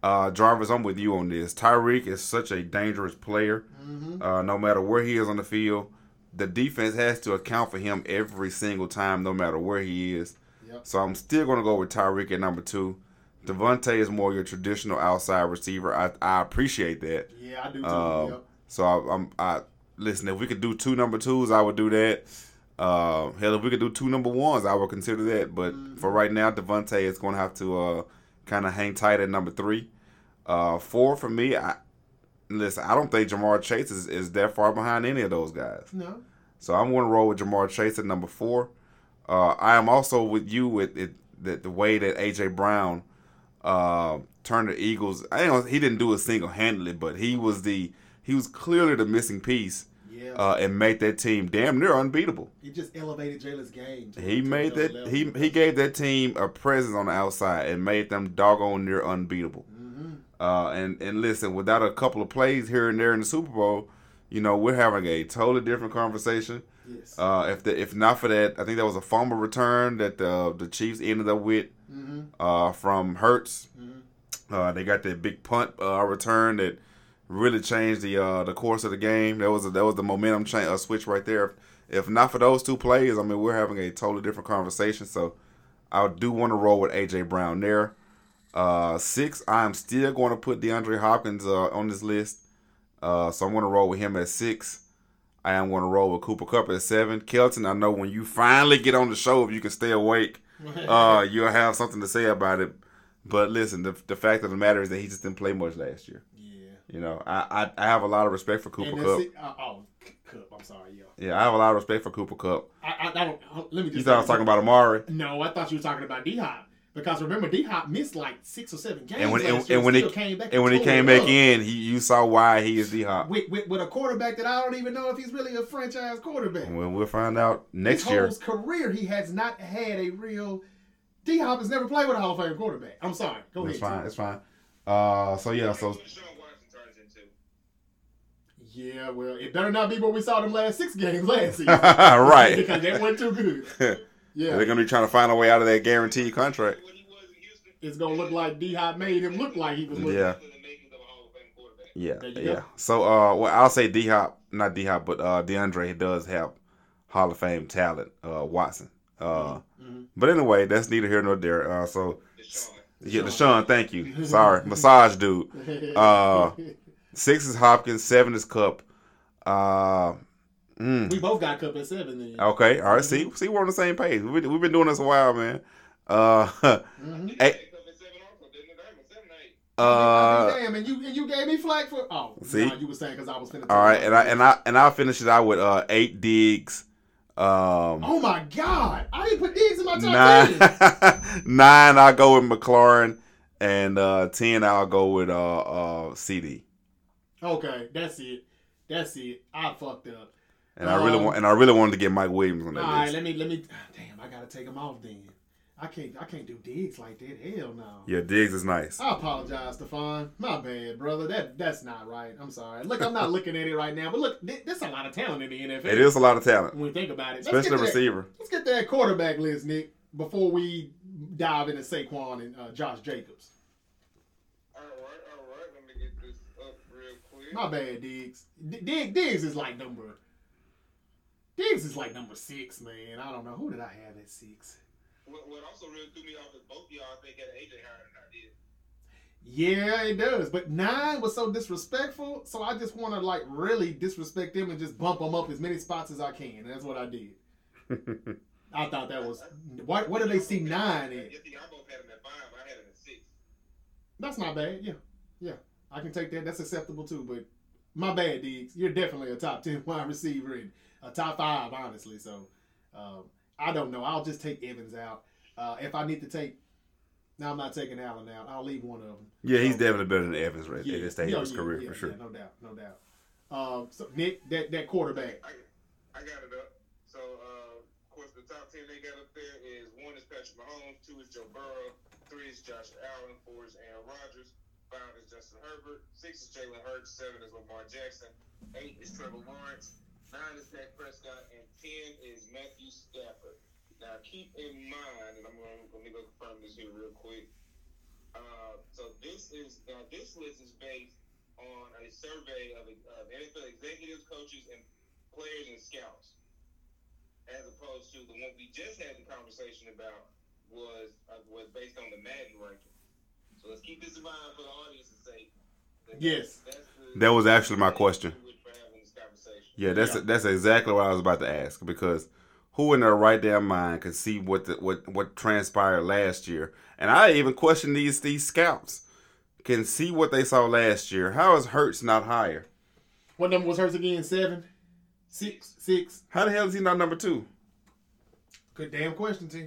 Uh, Jarvis, I'm with you on this. Tyreek is such a dangerous player. Mm-hmm. Uh, no matter where he is on the field, the defense has to account for him every single time, no matter where he is. Yep. So I'm still going to go with Tyreek at number two. Davante is more your traditional outside receiver. I, I appreciate that. Yeah, I do too. Um, yep. So I, I'm I listen. If we could do two number twos, I would do that. Uh, hell, if we could do two number ones, I would consider that. But for right now, Davante is going to have to uh, kind of hang tight at number three. Uh, four for me. I listen. I don't think Ja'Marr Chase is, is that far behind any of those guys. No. So I'm going to roll with Ja'Marr Chase at number four. Uh, I am also with you with it that the way that AJ Brown uh, turned the Eagles. I he didn't do it single handedly, but he was the he was clearly the missing piece Yeah. uh, and made that team damn near unbeatable. he just elevated Jalen's game. He made that level. he he gave that team a presence on the outside and made them doggone near unbeatable. Mm-hmm. Uh, and and listen, without a couple of plays here and there in the Super Bowl, you know we're having a totally different conversation. Yes. Uh, if the, if not for that, I think that was a fumble return that the the Chiefs ended up with mm-hmm. uh, from Hurts. Mm-hmm. Uh, they got that big punt uh, return that really changed the uh, the course of the game. That was a, that was the momentum change, switch right there. If, if not for those two plays, I mean we're having a totally different conversation. So I do want to roll with AJ Brown there. Uh, six, I'm still going to put DeAndre Hopkins uh, on this list. Uh, so I'm going to roll with him at six. I am going to roll with Cooper Kupp at seven. Kelton, I know when you finally get on the show, if you can stay awake, uh, you'll have something to say about it. But listen, the, the fact of the matter is that he just didn't play much last year. yeah. You know, I, I, I have a lot of respect for Cooper Kupp. it. Uh, oh, Kupp. I'm sorry, yeah. Yeah, I have a lot of respect for Cooper Kupp. I, I, I don't. Let me just. You thought I was talking about Amari? No, I thought you were talking about D Hop because remember D Hop missed like six or seven games And when last and, year and when still he came back and when he came back up. in, he you saw why he is D Hop. with, with with a quarterback that I don't even know if he's really a franchise quarterback. Well, we'll find out next His year. whole career, he has not had a real. D Hop has never played with a Hall of Fame quarterback. I'm sorry. Go It's ahead. fine. It's fine. Uh, so yeah, so What Deshaun Watson turns into. Yeah, well, it better not be what we saw them last six games last season. right. because that wasn't too good. Yeah. They're gonna be trying to find a way out of that guaranteed contract. What he was in Houston. It's gonna look like D Hop made him look like he was looking. Yeah. The makings of a Hall of Fame quarterback. Yeah, yeah. So, uh, well, I'll say D Hop, not D Hop, but uh, DeAndre does have Hall of Fame talent. Uh, Watson. Uh, Mhm. but anyway, that's neither here nor there. Uh, so Deshaun. yeah, Deshaun, thank you. Sorry, massage dude. Uh, Six is Hopkins, seven is Kupp. Uh, mm, we both got Kupp at seven then. okay, all right. See, see, we're on the same page. We've been, we've been doing this a while, man. Uh, Mhm. He Hey. picked up at seven also, didn't it? Diamond, seven, eight. uh, Damn, and you and you gave me flack for oh See? nah, you were saying because I was finna. all right, and I and I and I'll finish it out with uh eight Diggs. Um, Oh my God! I didn't put Diggs in my top nine, nine. I'll go with McLaurin, and uh, ten. I'll go with uh, uh, CD. Okay, that's it. That's it. I fucked up. And I really Um, want, and I really wanted to get Mike Williams on that All right, list. let me let me. Damn, I gotta take him off then. I can't I can't do Diggs like that. Hell no. Yeah, Diggs is nice. I apologize, Stefon. My bad, brother. That that's not right. I'm sorry. Look, I'm not looking at it right now, but look, th- there's a lot of talent in the NFL. It is a lot of talent, when we think about it, Let's especially get to that- receiver. Let's get that quarterback list, Nick, before we dive into Saquon and uh, Josh Jacobs. All right, all right. Let me get this up real quick. My bad, Diggs. D- Diggs, Diggs is like number. Diggs is like number six, man. I don't know who did I have at six. What, what also really threw me off is both of y'all think had AJ higher than I did. Yeah, it does. But nine was so disrespectful, so I just want to like really disrespect them and just bump them up as many spots as I can. And that's what I did. I thought that was. What, what do they see nine in? Yes, y'all both had him at five. I had him at six. That's not bad. Yeah, yeah, I can take that. That's acceptable too. But my bad, Diggs. You're definitely a top ten wide receiver and a top five, honestly. So um, I don't know. I'll just take Evans out. Uh, if I need to take, now I'm not taking Allen out. I'll leave one of them. Yeah, he's So- definitely better than Evans right Yeah, at this stage yeah, of his yeah, career yeah, for sure. yeah, no doubt, no doubt. Um, so Nick, that that quarterback. I, I got it up. So, uh, of course, the top 10 they got up there is one is Patrick Mahomes, two is Joe Burrow, three is Josh Allen, four is Aaron Rodgers, five is Justin Herbert, six is Jalen Hurts, seven is Lamar Jackson, eight is Trevor Lawrence, nine is Dak Prescott, and ten is Matthew Stafford. Now, keep in mind, and I'm going to let me go confirm this here real quick. Uh, so this is now this list is based on a survey of, of NFL executives, coaches, and players and scouts, as opposed to the one we just had the conversation about was uh, was based on the Madden ranking. So let's keep this in mind for the audience's sake. that Yes. That was actually my question. for having this conversation. Yeah, that's Yeah. that's exactly what I was about to ask because who in their right damn mind could see what the, what what transpired last year? And I even question these these scouts can see what they saw last year. How is Hurts not higher? What number was Hurts again? Seven, six, six. How the hell is he not number two? Good damn question, T. I,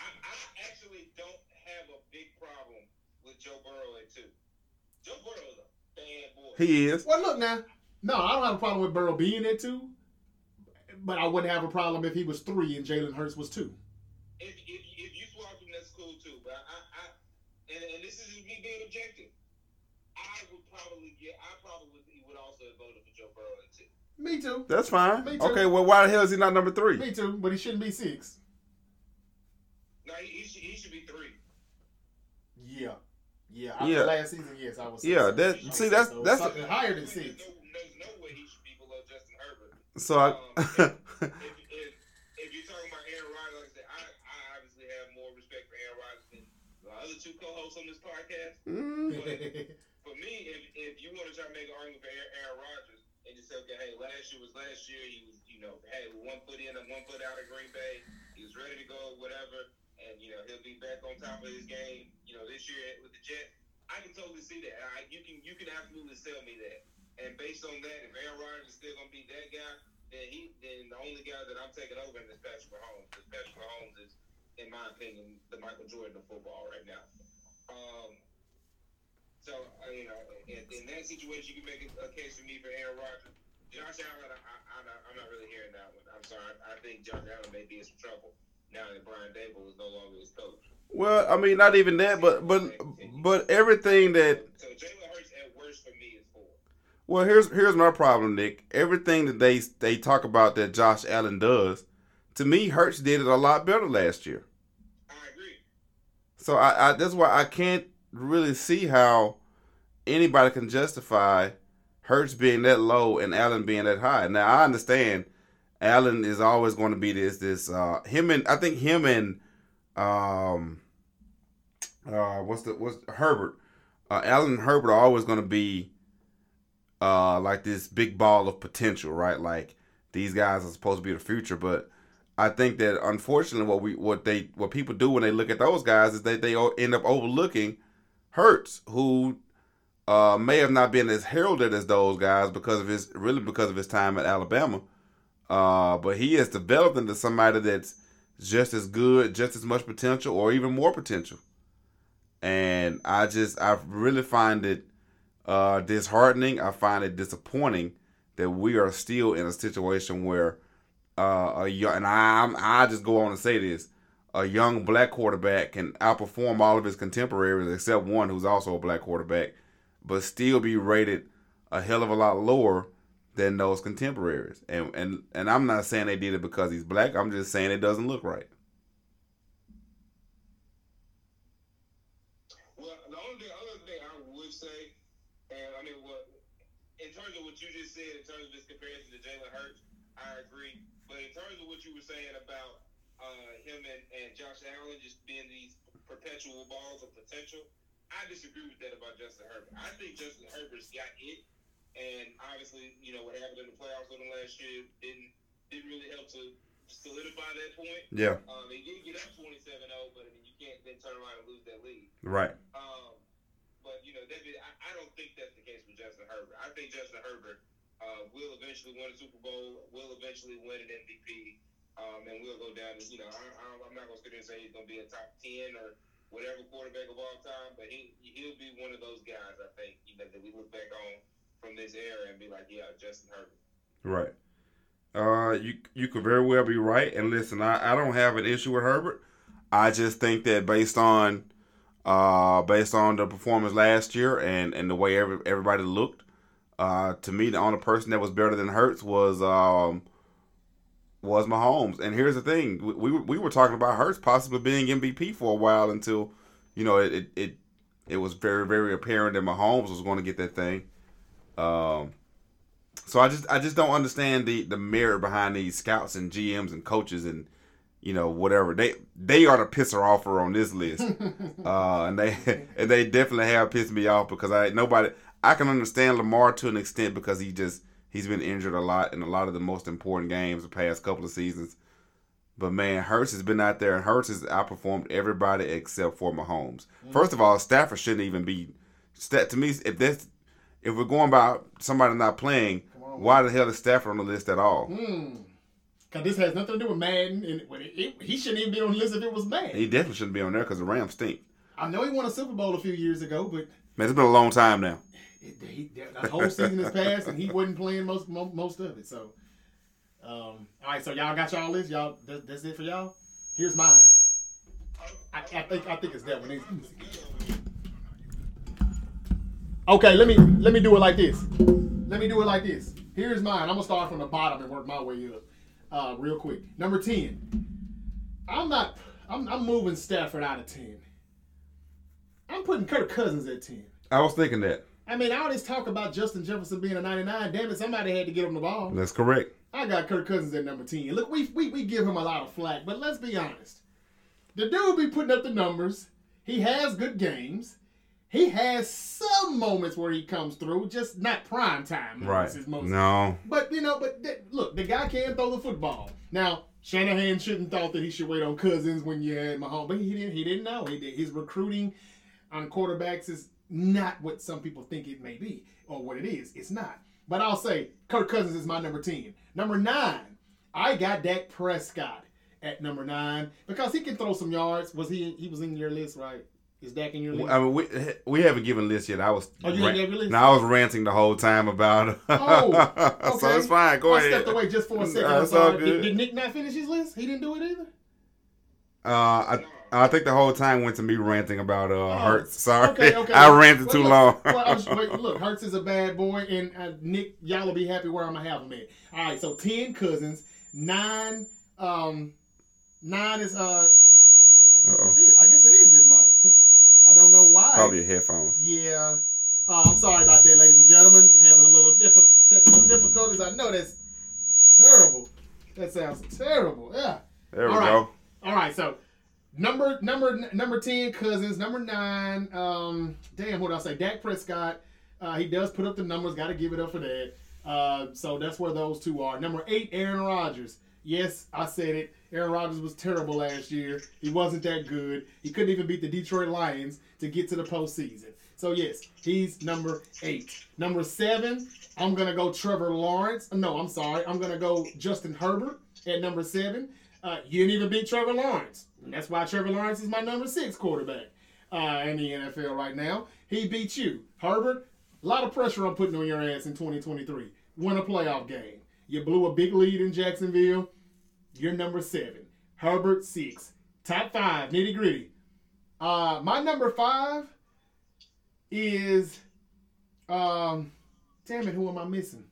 I actually don't have a big problem with Joe Burrow at two. Joe Burrow is a bad boy. He is. Well, look now. No, I don't have a problem with Burrow being at two, but I wouldn't have a problem if he was three and Jalen Hurts was two. if, if, if you swap him, that's cool too. But I, I and, and this is just me being objective. I would probably get. I probably would, would also have voted for Joe Burrow at two. Me too. That's fine. Me too. Okay, well, why the hell is he not number three? Me too. But he shouldn't be six. No, he, he, should, he should be three. Yeah. Yeah. After Yeah. last season, yes, I was. Yeah, that- see, say that's- that's- higher than There's six. no, there's no way he should be below Justin Herbert. So I, If, if, if you're talking about Aaron Rodgers, like I said, I, obviously have more respect for Aaron Rodgers than the other two co-hosts on this podcast. Mm. For me, if, if you want to try to make an argument for Aaron, Aaron Rodgers and just say, okay, hey, last year was last year. He was, you know, hey, one foot in and one foot out of Green Bay. He was ready to go, whatever. And, you know, he'll be back on top of his game, you know, this year with the Jets. I can totally see that. I, you can you can absolutely sell me that. And based on that, if Aaron Rodgers is still going to be that guy, then he then the only guy that I'm taking over is Patrick Mahomes. Because Patrick Mahomes is, in my opinion, the Michael Jordan of football right now. Um, so, uh, you know, in, in that situation, you can make a, case for me for Aaron Rodgers. Josh Allen, I, I'm, not, I'm not really hearing that one. I'm sorry. I think Josh Allen may be in some trouble now that Brian Daboll is no longer his coach. Well, I mean, not even that, but but but everything that So Jalen Hurts at worst for me. Well, here's here's my problem, Nick. Everything that they they talk about that Josh Allen does, to me, Hurts did it a lot better last year. I agree. So I, I that's why I can't really see how anybody can justify Hurts being that low and Allen being that high. Now I understand Allen is always going to be this this uh him and I think him and um uh what's the what's Herbert uh Allen and Herbert are always going to be uh like this big ball of potential, right? Like these guys are supposed to be the future, but I think that unfortunately, what we what they what people do when they look at those guys is that they end up overlooking Hurts, who uh, may have not been as heralded as those guys because of his really because of his time at Alabama, uh, but he has developed into somebody that's just as good, just as much potential, or even more potential. And I just I really find it uh, disheartening. I find it disappointing that we are still in a situation where uh, a young, and I'm, I just go on to say this: a young black quarterback can outperform all of his contemporaries except one who's also a black quarterback, but still be rated a hell of a lot lower than those contemporaries. And and and I'm not saying they did it because he's black. I'm just saying it doesn't look right. Well, the only thing, other thing I would say, and I mean, what in terms of what you just said, in terms of this comparison to Jalen Hurts, I agree. But in terms of what you were saying about uh, him and, and Josh Allen just being these perpetual balls of potential, I disagree with that about Justin Herbert. I think Justin Herbert's got it, and obviously, you know what happened in the playoffs with him last year didn't didn't really help to solidify that point. Yeah. Um, he did get up 27-0, but I mean, you can't then turn around and lose that lead. Right. Um, but you know, that, I, I don't think that's the case with Justin Herbert. I think Justin Herbert uh, will eventually win a Super Bowl, will eventually win an MVP, um, and we'll go down. You know, I, I'm not going to sit there and say he's going to be a top ten or whatever quarterback of all time, but he he'll be one of those guys. I think you know that we look back on from this era and be like, yeah, Justin Herbert. Right. Uh, you you could very well be right. And listen, I, I don't have an issue with Herbert. I just think that based on uh based on the performance last year and and the way every, everybody looked, uh, to me the only person that was better than Hurts was um was Mahomes. And here's the thing: we we, we were talking about Hurts possibly being MVP for a while until you know it it it, it was very very apparent that Mahomes was going to get that thing. Um. So I just I just don't understand the the merit behind these scouts and GMs and coaches and you know whatever they they are the pisser offer on this list, uh, and they and they definitely have pissed me off because I nobody I can understand Lamar to an extent because he just he's been injured a lot in a lot of the most important games the past couple of seasons, but man Hurts has been out there and Hurts has outperformed everybody except for Mahomes. First of all, Stafford shouldn't even be. Stat to me if that's if we're going by somebody not playing, on, why the hell is Stafford on the list at all? Hmm. Cause this has nothing to do with Madden, and it, it, he shouldn't even be on the list if it was Madden. He definitely shouldn't be on there because the Rams stink. I know he won a Super Bowl a few years ago, but Man, it's been a long time now. it, he, that whole season has passed, and he wasn't playing most mo- most of it. So, um, all right, so y'all got y'all list. Y'all, that, that's it for y'all. Here's mine. I, I think I think it's that one. Okay, let me let me do it like this. Let me do it like this. Here's mine. I'm gonna start from the bottom and work my way up, uh, real quick. Number ten. I'm not. I'm, I'm moving Stafford out of ten. I'm putting Kirk Cousins at ten. I was thinking that. I mean, all this talk about Justin Jefferson being a 99. Damn it, somebody had to get him the ball. That's correct. I got Kirk Cousins at number 10. Look, we, we, we give him a lot of flack, but let's be honest. The dude be putting up the numbers. He has good games. He has some moments where he comes through, just not prime time Right. moments. Is most No. but you know, but th- look, the guy can throw the football. Now Shanahan shouldn't thought that he should wait on Cousins when you had Mahomes, but he didn't. He didn't know. He did. His recruiting on quarterbacks is not what some people think it may be or what it is. It's not. But I'll say Kirk Cousins is my number ten. Number nine, I got Dak Prescott at number nine because he can throw some yards. Was he? He was in your list, right? Is Dak in your list? I mean, we we haven't given list yet. I was Oh, you a list? No, I was ranting the whole time about it. Oh, okay. so it's fine. Go I ahead. stepped away just for a second. It's all sorry. Did, good. did Nick not finish his list? He didn't do it either. Uh, I I think the whole time went to me ranting about uh Hurts. Sorry, Oh, Okay, okay. I ranted too look, long. well, I was- wait, look, Hurts is a bad boy, and uh, Nick, y'all will be happy where I'm gonna have him at. All right, so ten Cousins, nine, um, nine is uh, I guess Uh-oh. it. I guess it is this mic. I don't know why. Probably your headphones. Yeah. Uh, I'm sorry about that, ladies and gentlemen. Having a little diffi- technical difficulties. I know that's terrible. That sounds terrible. Yeah. There we All right. go. All right. So number number number ten Cousins. Number nine. Um. Damn. What did I say? Dak Prescott. Uh, he does put up the numbers. Got to give it up for that. Uh, so that's where those two are. Number eight, Aaron Rodgers. Yes, I said it. Aaron Rodgers was terrible last year. He wasn't that good. He couldn't even beat the Detroit Lions to get to the postseason. So yes, he's number eight. Number seven, I'm gonna go Trevor Lawrence. No, I'm sorry. I'm gonna go Justin Herbert at number seven. Uh, you didn't even beat Trevor Lawrence. And that's why Trevor Lawrence is my number six quarterback uh, in the NFL right now. He beat you. Herbert, a lot of pressure I'm putting on your ass in 2023. Win a playoff game. You blew a big lead in Jacksonville. You're number seven. Herbert, six. Top five, nitty gritty. Uh, my number five is, um, damn it, who am I missing?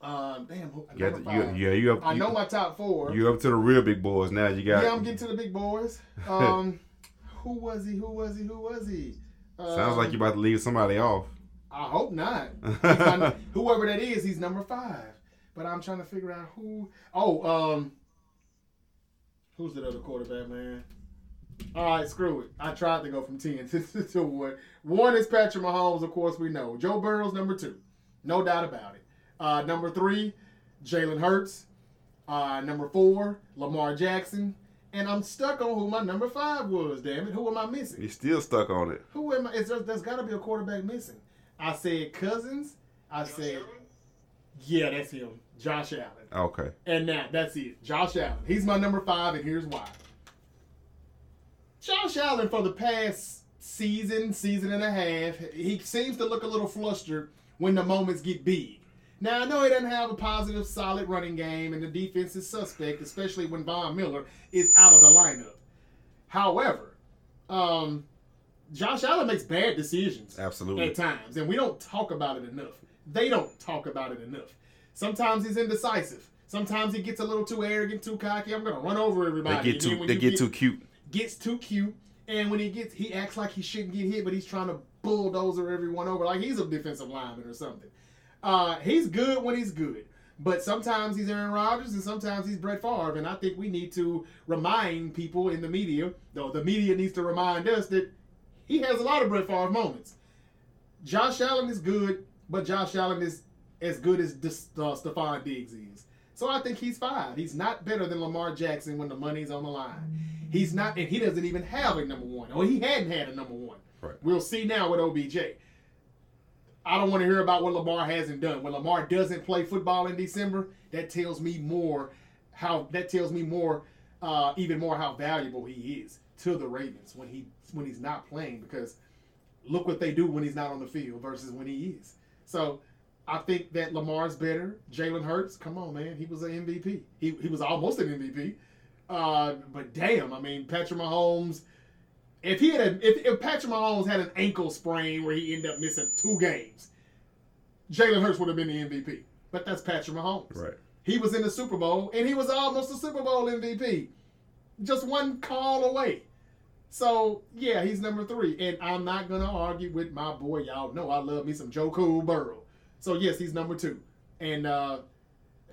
Um, damn, You got you, five. yeah, you up. I you, know my top four. You up to the real big boys now. You got. Yeah, I'm getting to the big boys. Um, who was he? Who was he? Who was he? Sounds like Um, you about to leave somebody off. I hope not. My- whoever that is, he's number five. But I'm trying to figure out who. Oh, um, who's the other quarterback, man? All right, screw it. I tried to go from ten to, to one. One is Patrick Mahomes, of course we know. Joe Burrow's number two, no doubt about it. Uh, number three, Jalen Hurts. Uh, number four, Lamar Jackson. And I'm stuck on who my number five was. Damn it, who am I missing? You still stuck on it. Who am I? Is there, there's got to be a quarterback missing. I said Cousins. I said, yeah, that's him, Josh Allen. Okay. And now that's it, Josh Allen. He's my number five, and here's why. Josh Allen, for the past season, season and a half, he seems to look a little flustered when the moments get big. Now I know he doesn't have a positive, solid running game, and the defense is suspect, especially when Von Miller is out of the lineup. However, um, Josh Allen makes bad decisions Absolutely. at times, and we don't talk about it enough. They don't talk about it enough. Sometimes he's indecisive. Sometimes he gets a little too arrogant, too cocky. I'm gonna run over everybody. They get too. They you get too cute. gets too cute, and when he gets, he acts like he shouldn't get hit, but he's trying to bulldozer everyone over like he's a defensive lineman or something. Uh, he's good when he's good, but sometimes he's Aaron Rodgers and sometimes he's Brett Favre, and I think we need to remind people in the media, though the media needs to remind us that he has a lot of Brett Favre moments. Josh Allen is good, but Josh Allen is as good as uh, Stefon Diggs is. So I think he's fine. He's not better than Lamar Jackson when the money's on the line. He's not, and he doesn't even have a number one, or he hadn't had a number one. Right. We'll see now with OBJ. I don't want to hear about what Lamar hasn't done. When Lamar doesn't play football in December, that tells me more how that tells me more, uh, even more how valuable he is to the Ravens when he when he's not playing because look what they do when he's not on the field versus when he is. So I think that Lamar's better. Jalen Hurts, come on, man, he was an MVP. He he was almost an MVP. Uh, but damn, I mean, Patrick Mahomes. If he had a, if, if Patrick Mahomes had an ankle sprain where he ended up missing two games, Jalen Hurts would have been the MVP. But that's Patrick Mahomes. Right. He was in the Super Bowl and he was almost a Super Bowl MVP. Just one call away. So yeah, he's number three. And I'm not gonna argue with my boy. Y'all know I love me some Joe Cool Burrow. So yes, he's number two. And uh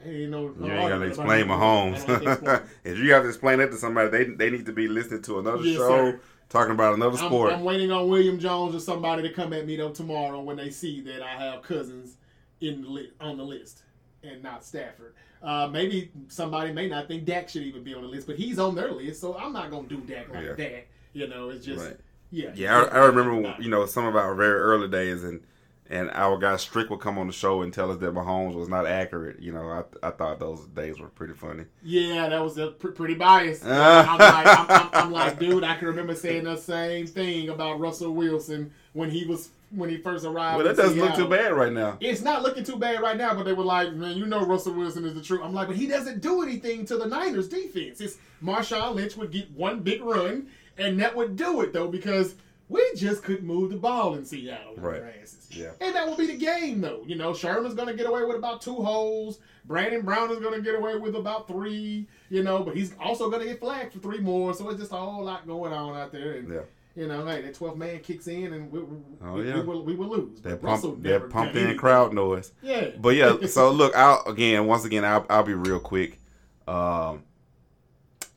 ain't no, no You ain't gotta explain Mahomes. him. I don't have to explain. if you have to explain that to somebody, they they need to be listening to another Yes, show. sir. Talking about another I'm, sport. I'm waiting on William Jones or somebody to come at me though tomorrow when they see that I have Cousins in the li- on the list and not Stafford. Uh, maybe somebody may not think Dak should even be on the list, but he's on their list, so I'm not gonna do Dak like Yeah. that. You know, it's just Right. yeah. Yeah, I, I remember you know some of our very early days, and and our guy Strick would come on the show and tell us that Mahomes was not accurate. You know, I I thought those days were pretty funny. Yeah, that was a pr- pretty biased. I'm, like, I'm, I'm, I'm like, dude, I can remember saying the same thing about Russell Wilson when he was when he first arrived. Well, that doesn't look too bad right now. It's not looking too bad right now, but they were like, man, you know Russell Wilson is the truth. I'm like, but he doesn't do anything to the Niners defense. It's Marshawn Lynch would get one big run, and that would do it though, because we just couldn't move the ball in Seattle. with Right. Yeah. And that will be the game though. You know, Sherman's gonna get away with about two holes. Brandon Browner is gonna get away with about three, you know, but he's also gonna get flagged for three more. So it's just a whole lot going on out there. And Yeah. you know, hey, that 12th man kicks in and we, we, Oh, yeah. we will we will lose. That pump, that pumped in crowd noise. Yeah. But yeah, so look, I'll again, once again, I'll, I'll be real quick. Um,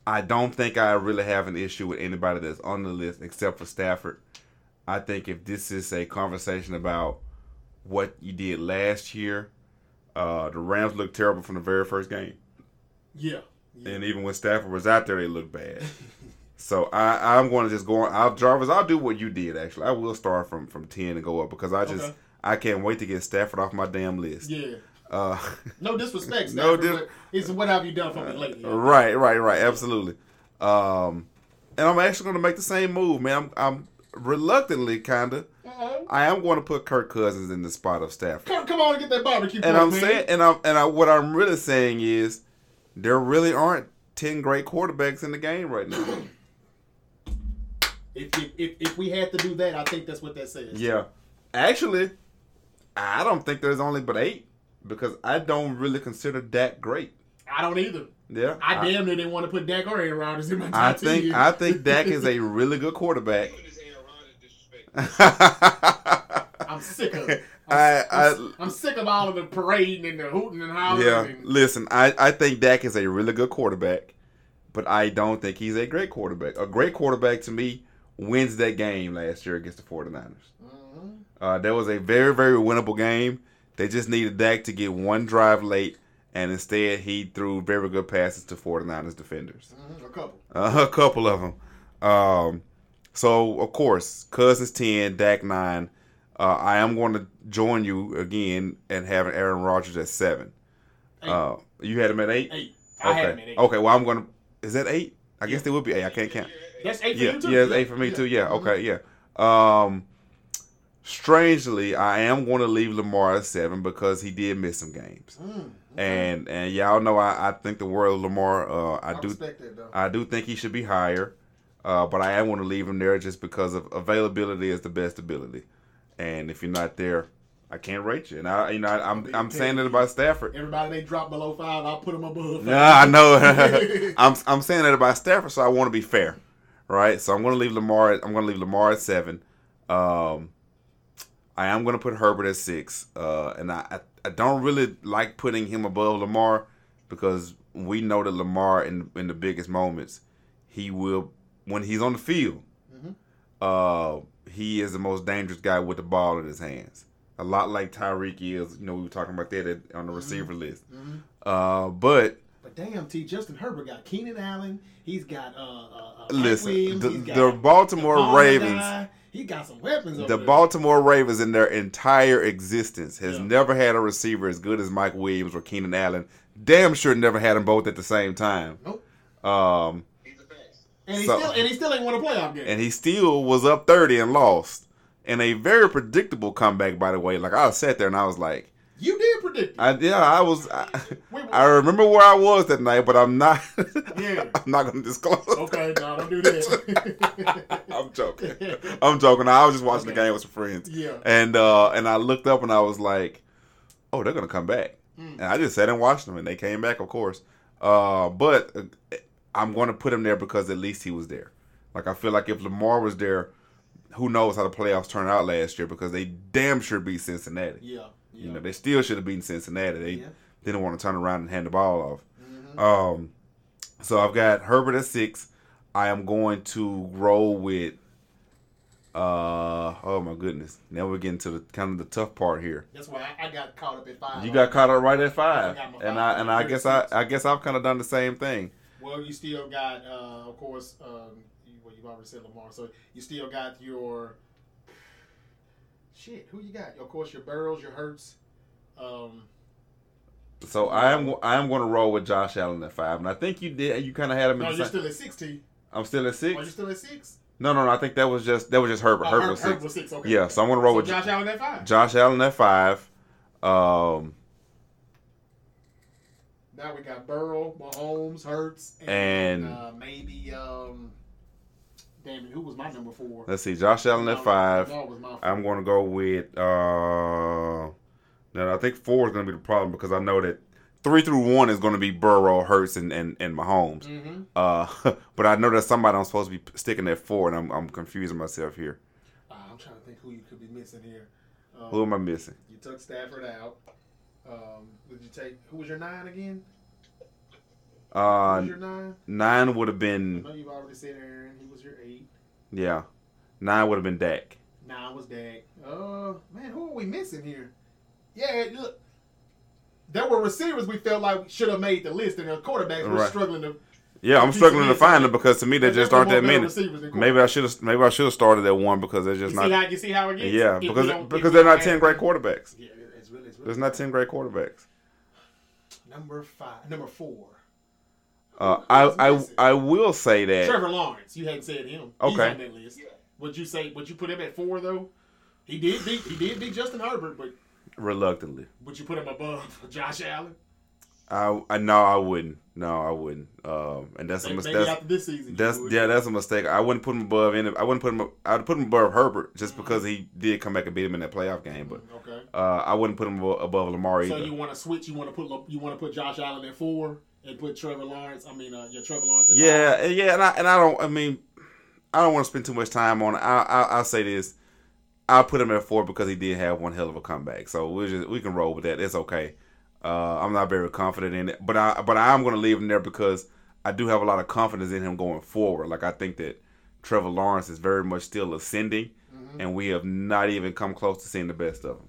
I don't think I really have an issue with anybody that's on the list except for Stafford. I think if this is a conversation about what you did last year, uh, the Rams looked terrible from the very first game, yeah. yeah. and even when Stafford was out there, they looked bad. so I, I'm going to just go on. I'll Jarvis. I'll do what you did. Actually, I will start from from ten and go up because I just Okay. I can't wait to get Stafford off my damn list. Yeah. Uh, No disrespect, No dis- it's what have you done for me lately? Right, right, right. Absolutely. Um, and I'm actually going to make the same move, man. I'm, I'm reluctantly, kind of. Uh-huh. I am going to put Kirk Cousins in the spot of Stafford. Come, come on and get that barbecue. And point, I'm man. saying, and I'm, and I, what I'm really saying is, there really aren't ten great quarterbacks in the game right now. if, if, if, if we had to do that, I think that's what that says. yeah, actually, I don't think there's only but eight because I don't really consider Dak great. I don't either. Yeah, I, damn near didn't want to put Dak or Aaron Rodgers in my top I 10. think I think Dak is a really good quarterback. Even this Aaron Rodgers disrespect. I'm sick of it. I'm, I, I'm, I, I'm sick of all of the parading and the hooting and hollering. yeah. And, Listen, I, I think Dak is a really good quarterback, but I don't think he's a great quarterback. A great quarterback to me wins that game last year against the 49ers. Mhm. Uh, that was a very, very winnable game. They just needed Dak to get one drive late, and instead he threw very good passes to 49ers defenders. Mhm, a couple. Uh, a couple of them. Um, so of course, Cousins ten, Dak nine. Uh, I am going to join you again and having Aaron Rodgers at seven. Eight. Uh, you had him at eight. Eight. I had him at Okay. eight. Okay. Well, I'm going to. Is that eight? I guess they would be eight. I can't count. That's eight for Yeah. you too. Yeah, it's eight for me too. Yeah. Mhm. Okay. Yeah. Um, strangely, I am going to leave Lamar at seven because he did miss some games, Mm, and and y'all know I, I think the world of Lamar. Uh, I I do respect that though. I do think he should be higher, uh, but I am going to leave him there just because of availability is the best ability, and if you're not there, I can't rate you. And I, you know, I, I'm I'm saying that about Stafford. Everybody they drop below five, I'll put them above. Yeah, I know. I'm I'm saying that about Stafford, so I want to be fair, right? So I'm going to leave Lamar. At, I'm going to leave Lamar at seven. Um, I am going to put Herbert at six, uh, and I, I don't really like putting him above Lamar because we know that Lamar in in the biggest moments, he will when he's on the field, Mhm. uh, he is the most dangerous guy with the ball in his hands. A lot like Tyreek is. You know, we were talking about that at, on the receiver list. Mhm. Uh, but But damn, T. Justin Herbert got Keenan Allen. He's got uh, uh, uh Listen, Williams, the- got the Baltimore the Ravens- guy. He got some weapons. over the there. Baltimore Ravens in their entire existence has Yeah. never had a receiver as good as Mike Williams or Keenan Allen. Damn sure never had them both at the same time. Nope. Um. And he So- still and he still ain't won a playoff game. and he still was up 30 and lost. In a very predictable comeback, by the way. Like I sat there and I was like, you did predict it. I yeah, I was. I, I remember where I was that night, but I'm not. Yeah. I'm not going to disclose. okay, no, don't do that. I'm joking. I'm joking. I was just watching the game with some friends. Yeah. And uh and I looked up and I was like, oh, they're gonna come back. Mm. And I just sat and watched them, and they came back, of course. Uh, but uh, I'm going to put him there because at least he was there. Like I feel like if Lamar was there, who knows how the playoffs turned out last year because they damn sure beat Cincinnati. yeah, yeah. You know, they still should have beaten Cincinnati. They Yeah. didn't want to turn around and hand the ball off. Mhm. Um, so I've got Herbert at six. I am going to roll with. Uh oh my goodness! Now we're getting to the kind of the tough part here. That's why I, I got caught up at five. You got caught up right at five, I my and. I and I guess I I guess I've kind of done the same thing. Well, you still got, uh, of course, um, you, well, you've already said Lamar, so you still got your shit. Who you got? Of course, your Burrows, your Hurts. Um, So I am I am going to roll with Josh Allen at five, and I think you did. You kind of had him. no, you're still at sixty. I'm still at six. Are you still at six? No, no, no. I think that was just that was just Herbert. Oh, Herbert Herb- was Herb six. was six. Okay. Yeah, so I'm gonna roll So with Josh Allen at five. Josh Allen at five. Um, Now we got Burrow, Mahomes, Hurts, and, And- uh, maybe um, damn who was my number four? let's see. Josh Allen at five. no, it was my four. I'm going to go with. uh Now I think four is going to be the problem because I know that three through one is going to be Burrow, Hurts, and and, and Mahomes. Mhm. Uh, but I know that somebody I'm supposed to be sticking at four, and I'm I'm confusing myself here. Uh, I'm trying to think who you could be missing here. Um, Who am I missing? You took Stafford out. Um, did you take who was your nine again? Uh, nine? nine would have I been know you've already said Aaron. He was your eight. yeah, nine would have been Dak. Nine was Dak. Uh, man, who are we missing here? Yeah, look, there were receivers we felt like should have made the list, and the quarterbacks were Right. struggling to. Yeah, I'm struggling to find them because to me they just aren't that many. Maybe I should have maybe I should have started at one because they're just see not. how you see how it gets? Yeah, because because they're don't ten great quarterbacks. Yeah, it's really, it's really There's not ten great quarterbacks. Number five, number four. Uh, I I? I will say that Trevor Lawrence. You hadn't said him. He's Okay. on that list. Would you say? Would you put him at four though? He did beat. He did beat Justin Herbert, but reluctantly. would you put him above Josh Allen? I I no I wouldn't. No, I wouldn't. Um, and that's a mistake. That's, this season. that's yeah, that's a mistake. I wouldn't put him above any. I wouldn't put him. I'd put him above Herbert just Mm-hmm. because he did come back and beat him in that playoff game. But Okay. uh, I wouldn't put him above, above Lamar So either. you want to switch? You want to put you want to put Josh Allen at four and put Trevor Lawrence? I mean, uh, yeah, Trevor Lawrence. At Yeah, five? yeah, and I and I don't. I mean, I don't want to spend too much time on it. I, I I'll say this. I'll put him at four because he did have one hell of a comeback. So we just we can roll with that. It's okay. Uh, I'm not very confident in it, but I but I am going to leave him there because I do have a lot of confidence in him going forward. Like I think that Trevor Lawrence is very much still ascending, and we have not even come close to seeing the best of him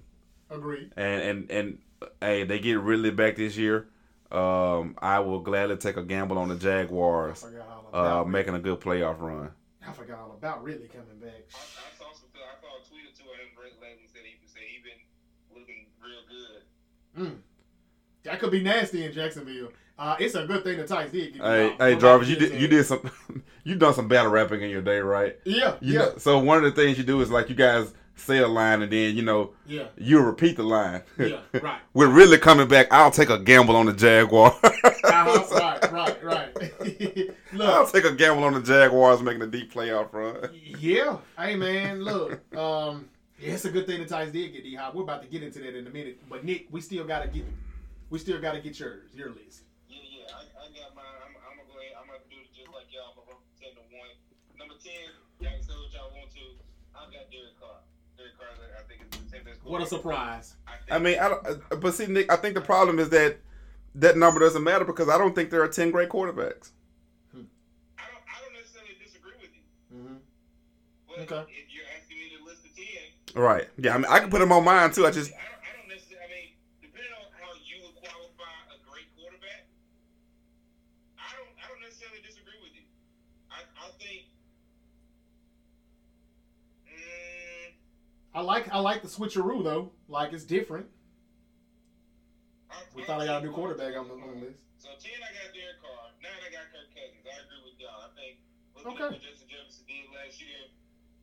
Agreed. and and and hey, they get Ridley back this year. Um, I will gladly take a gamble on the Jaguars uh, making a good playoff run. I forgot all about Ridley coming back. I, I saw some. I saw a tweet or two of him lately said he said he been looking real good. That could be nasty in Jacksonville. Uh, it's a good thing the Titans did. Get Hey, hey, Jarvis, you did you did some you done some battle rapping in your day, right? Yeah, You yeah, know- so one of the things you do is like you guys say a line and then you know yeah, you repeat the line. yeah. Right. We're Ridley coming back. I'll take a gamble on the Jaguars. Uh-huh, right, right, right. I'll take a gamble on the Jaguars making a deep playoff run. yeah. Hey, man, look. Um, yeah, it's a good thing the Titans did get D Hop. We're about to get into that in a minute. But Nick, we still gotta get, we still gotta get yours, your list. Yeah, yeah. I, I got mine. I'm, I'm gonna go ahead. I'm gonna do it just like y'all. I'm gonna go ten to one. Number ten. Y'all can say what y'all want to. I've got Derek Carr. Derek Carr. I think is the same best. What a surprise! I, mean, I don't, uh, but see, Nick, I think the problem is that that number doesn't matter because I don't think there are ten great quarterbacks. I don't. I don't necessarily disagree with you. hmm But Okay. if you're asking me to list the ten, Right. Yeah. I mean, I can put them on mine too. I just I don't, I don't necessarily. I mean, depending on how you would qualify a great quarterback, I don't. I don't necessarily disagree with you. I, I think. Mm, I like, I like the switcheroo though. Like it's different. We thought I got a new quarterback on the, on the list. So ten, I got Derek Carr. Nine, I got Kirk Cousins. I agree with y'all. I think looking Okay. at what Justin Jefferson did last year,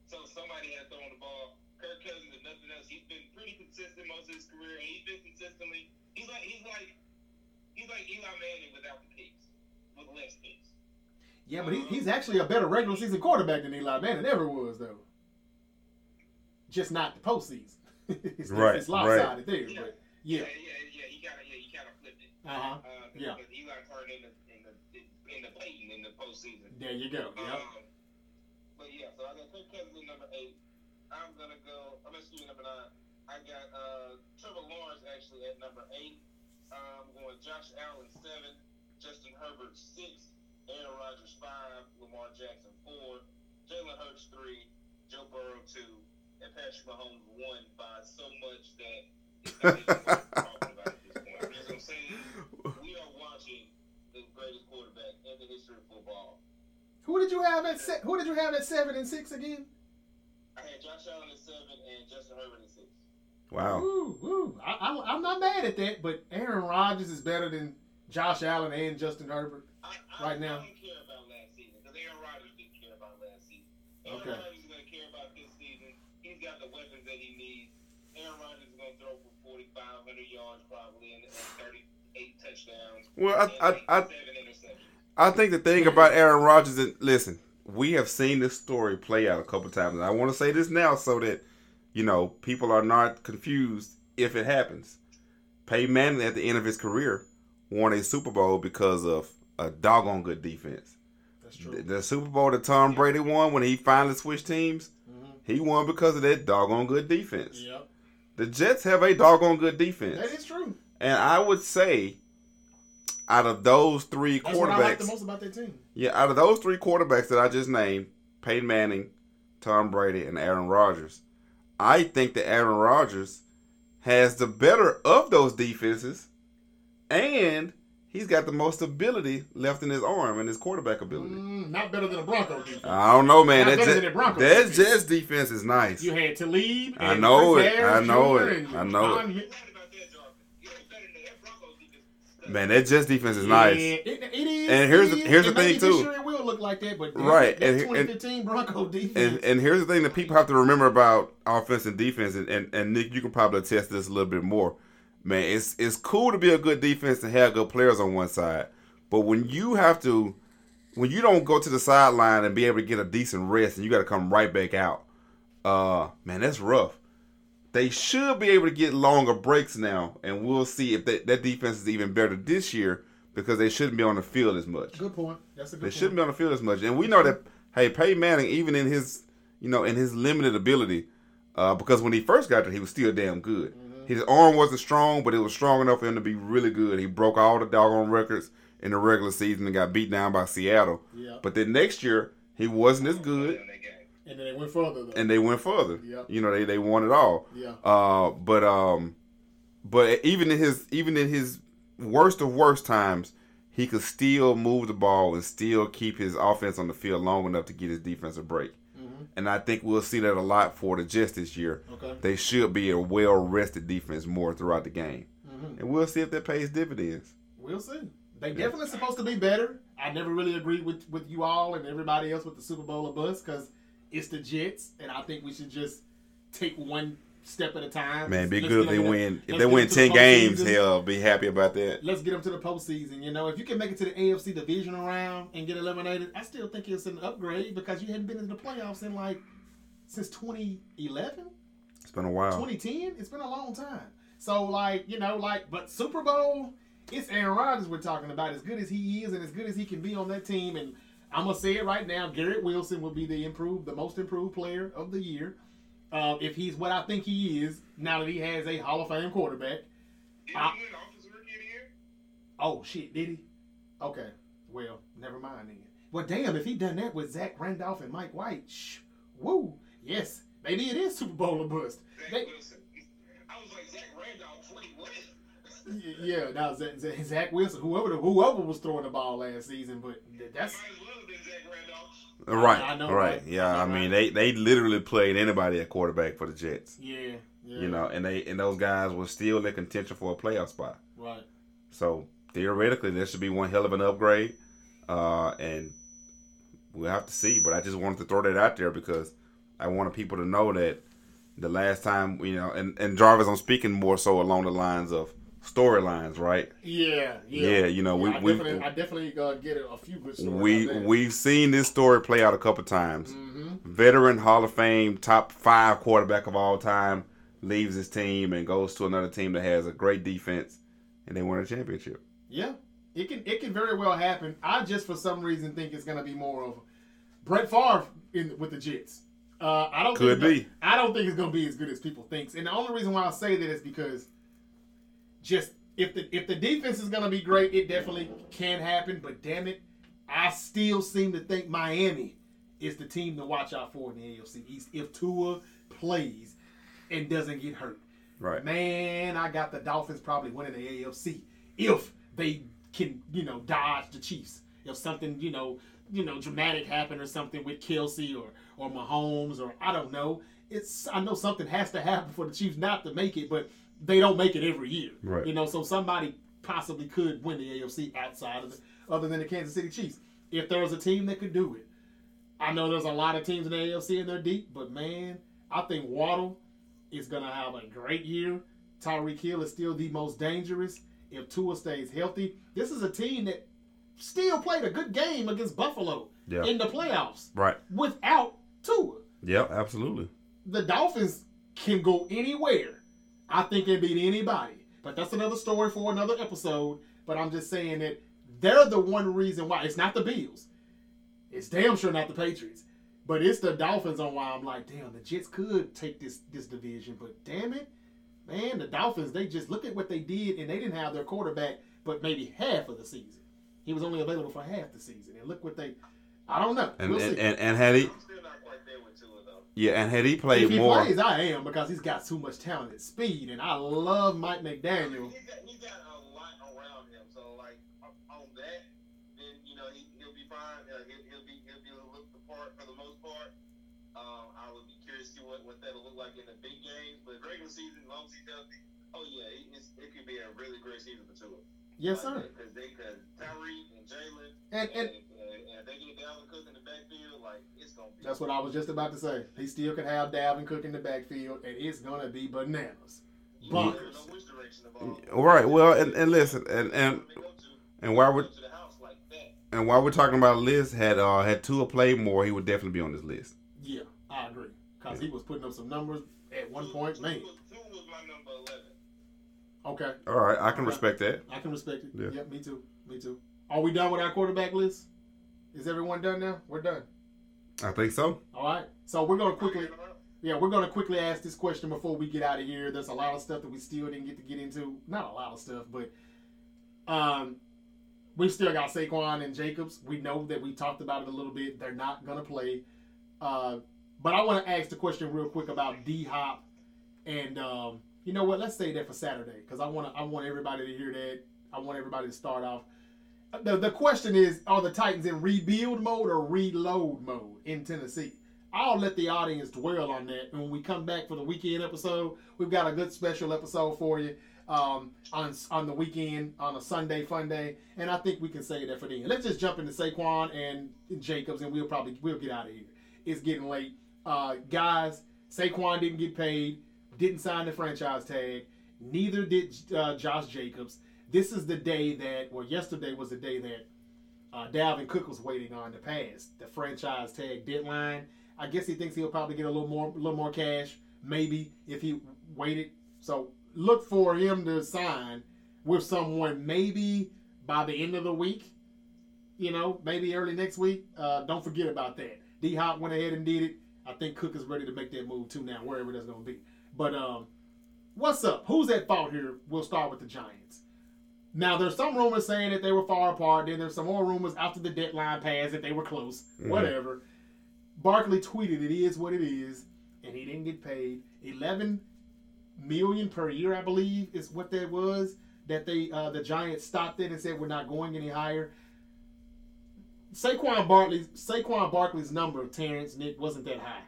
so somebody had thrown the ball. Kirk Cousins, if nothing else, he's been pretty consistent most of his career, and he's been consistently. He's like he's like he's like Eli Manning without the picks, with less picks. Yeah, but he, uh-huh. he's actually a better regular season quarterback than Eli Manning ever was, though. Just not the postseason. it's, Right, it's lopsided there, but yeah, yeah. yeah, yeah. He kind of yeah, he kind of flipped it. Uh huh. Uh, Yeah. Because Eli turned in the in the in the Peyton in the postseason. There you go. Yep. Um, but yeah, so I got Kirk Cousins at number eight. I'm gonna go. I'm gonna excuse number nine. I got uh, Trevor Lawrence actually at number eight. I'm going Josh Allen seven, Justin Herbert six, Aaron Rodgers five, Lamar Jackson four, Jalen Hurts three, Joe Burrow two, and Patrick Mahomes one by so much that it's not even worth talking about at this point. You know what I'm saying? We are watching the greatest quarterback in the history of football. Who did you have at se- Who did you have at seven and six again? I had Josh Allen at seven and Justin Herbert at six. Wow. Ooh, ooh. I, I, I'm not mad at that, but Aaron Rodgers is better than Josh Allen and Justin Herbert. I, I, Right now. I don't care about last season because Aaron Rodgers didn't care about last season. Aaron Okay. Rodgers is going to care about this season. He's got the weapons that he needs. Aaron Rodgers is going to throw for 4,500 yards probably and, and 38 touchdowns. Well, I, I, and I, seven. I think the thing about Aaron Rodgers is listen, we have seen this story play out a couple times, and I want to say this now so that you know people are not confused if it happens. Peyton Manning at the end of his career won a Super Bowl because of a doggone good defense. That's The, the Super Bowl that Tom Brady won when he finally switched teams, Mhm. he won because of that doggone good defense. Yep. The Jets have a doggone good defense, That is true. and I would say out of those three That's what I like quarterbacks. the most about that team. Yeah, out of those three quarterbacks that I just named, Peyton Manning, Tom Brady, and Aaron Rodgers, I think that Aaron Rodgers has the better of those defenses, and he's got the most ability left in his arm and his quarterback ability. Mm, not better than the Broncos defense. I don't know, man. Not That better Jet- than the Broncos that defense. Jets defense is nice. You had Talib. I know Chris it. I know Jr. it. I know it. Mi- Right about that, Jarvis. You ain't better than that Broncos defense. Man, that Jets defense is Yeah, nice. It, it is. And here's the- here's the and thing, too. year it will look like that, but Right, That and- and- 2015 Bronco defense. And and here's the thing that people have to remember about offense and defense, and, and, and Nick, you can probably attest this a little bit more. Man, it's it's cool to be a good defense and have good players on one side, but when you have to, when you don't go to the sideline and be able to get a decent rest, and you got to come right back out, uh, man, that's rough. They should be able to get longer breaks now, and we'll see if that, that defense is even better this year because they shouldn't be on the field as much. good point. That's a good They point. shouldn't be on the field as much. And we know that hey, Peyton Manning, even in his you know, in his limited ability, uh, because when he first got there, he was still damn good. His arm wasn't strong, but it was strong enough for him to be really good. He broke all the doggone records in the regular season and got beat down by Seattle. Yeah. But then next year, he wasn't as good, In that game. And then they went further though. and they went further. Yeah. You know, they they won it all. yeah. Uh, but um, but even in his even in his worst of worst times, he could still move the ball and still keep his offense on the field long enough to get his defensive break. And I think we'll see that a lot for the Jets this year. Okay. They should be a well rested defense more throughout the game, Mhm. and we'll see if that pays dividends. We'll see. They definitely supposed to be better. I never really agreed with with you all and everybody else with the Super Bowl or bust because it's the Jets, and I think we should just take one step at a time. Man, be Let's good if they win. If they win ten the games, hell, be happy about that. Let's get them to the postseason. You know, if you can make it to the AFC divisional round and get eliminated, I still think it's an upgrade because you hadn't been in the playoffs in like since 2011. It's been a while. 2010. It's been a long time. So like you know like but Super Bowl, it's Aaron Rodgers we're talking about. As good as he is and as good as he can be on that team, and I'm gonna say it right now, Garrett Wilson will be the improved, the most improved player of the year. Uh, if he's what I think he is, now that he has a Hall of Fame quarterback. Did I- he win Offensive Rookie of the Year? Oh shit, did he? Okay, well, never mind then. Well, damn, if he done that with Zach Randolph and Mike White, shh, woo, yes, maybe it is Super Bowl or bust. Zach They- Wilson. I was like, Zach Randolph, wait, what? Yeah, now Zach, Zach, Zach Wilson, whoever the, whoever was throwing the ball last season, but that's Might as well have been Zach Randolph. Right, I know, right. right? Yeah, I I mean, right? they they literally played anybody at quarterback for the Jets. yeah, yeah, You know, and they and those guys were still in contention for a playoff spot. right. So theoretically, there should be one hell of an upgrade, uh, and we'll have to see. But I just wanted to throw that out there because I wanted people to know that the last time, you know, and and Jarvis, I'm speaking more so along the lines of storylines, right? Yeah, yeah, Yeah, you know, we- I we- definitely, I definitely uh, get a, few good stories. We we've seen this story play out a couple times. hmm Veteran Hall of Fame, top five quarterback of all time, leaves his team and goes to another team that has a great defense, and they win a championship. Yeah, it can it can very well happen. I just for some reason think it's gonna be more of Brett Favre in with the Jets. Uh, I don't Could think be. I don't think it's gonna be as good as people thinks, and the only reason why I say that is because just if the if the defense is gonna be great, it definitely can happen. But damn it, I still seem to think Miami is the team to watch out for in the AFC East if Tua plays and doesn't get hurt. Right. Man, I got the Dolphins probably winning the AFC if they can, you know, dodge the Chiefs. If something, you know, you know, dramatic happened or something with Kelce or or Mahomes or I don't know. It's I know something has to happen for the Chiefs not to make it, but they don't make it every year. Right. You know, so somebody possibly could win the AFC outside of the, other than the Kansas City Chiefs. If there was a team that could do it, I know there's a lot of teams in the AFC and they're deep, but man, I think Waddle is gonna have a great year. Tyreek Hill is still the most dangerous. If Tua stays healthy, this is a team that still played a good game against Buffalo Yeah. in the playoffs Right. without Tua. Yep. Absolutely. The Dolphins can go anywhere. I think they beat anybody. But that's another story for another episode. But I'm just saying that they're the one reason why. It's not the Bills. It's damn sure not the Patriots. But it's the Dolphins on why I'm like, damn, the Jets could take this this division. But damn it, man, the Dolphins, they just look at what they did and they didn't have their quarterback but maybe half of the season. He was only available for half the season. And look what they I don't know. And we'll and, see. and and had he I'm still not quite there with Tua though. Yeah, and had he if played he more, plays, I am because he's got too much talent and speed, and I love Mike McDaniel. He's got, he's got a lot around him, so like on on that, then you know he he'll be fine. Uh, he'll, he'll be he'll be able to look the part for the most part. Um, I would be curious to see what, what that'll look like in the big games, but regular season, long as he's oh yeah, it, it could be a really great season for Tua. Yes, sir. Because they, because Tyreek and Jalen, And and, and and, and they get Dalvin Cook in the backfield, like it's gonna be. that's what I was just about to say. He still could have Dalvin Cook in the backfield, and it's gonna be bananas. You Bonkers. know which direction the ball. right? Well, and, and listen, and and They go to, and while we're go to the house like that. and while we're talking about a list, had uh had Tua played more, he would definitely be on this list. Yeah, I agree. Cause he was putting up some numbers at one point. Tua Man, was, Tua was my number eleven. Okay, All right, I can Okay. respect that. I can respect it. Yeah. Yep, me too. Me too. Are we done with our quarterback list? Is everyone done now? We're done. I think so. All right. So we're gonna quickly. Yeah, we're gonna quickly ask this question before we get out of here. There's a lot of stuff that we still didn't get to get into. Not a lot of stuff, but um, we still got Saquon and Jacobs. We know that we talked about it a little bit. They're not gonna play. Uh, but I want to ask the question real quick about D Hop, and um, you know what? Let's say that for Saturday because I want. I want everybody to hear that. I want everybody to start off. The, the question is: Are the Titans in rebuild mode or reload mode in Tennessee? I'll let the audience dwell on that. And when we come back for the weekend episode, we've got a good special episode for you um, on on the weekend on a Sunday fun day, and I think we can say that for then. Let's just jump into Saquon and Jacobs, and we'll probably we'll get out of here. It's getting late, uh, guys. Saquon didn't get paid, didn't sign the franchise tag. Neither did uh, Josh Jacobs. This is the day that, well, yesterday was the day that uh, Dalvin Cook was waiting on to pass the franchise tag deadline. I guess he thinks he'll probably get a little more, a little more cash, maybe if he waited. So look for him to sign with someone maybe by the end of the week. You know, maybe early next week. Uh, don't forget about that. D Hop went ahead and did it. I think Cook is ready to make that move too now, wherever that's going to be. But um, what's up? Who's at fault here? We'll start with the Giants. Now, there's some rumors saying that they were far apart. Then there's some more rumors after the deadline passed that they were close. Mhm. Whatever. Barkley tweeted, "It is what it is," and he didn't get paid. Eleven million per year, I believe, is what that was. That they uh, the Giants stopped it and said we're not going any higher. Saquon Barkley, Saquon Barkley's number, of Terrence Nick, wasn't that high.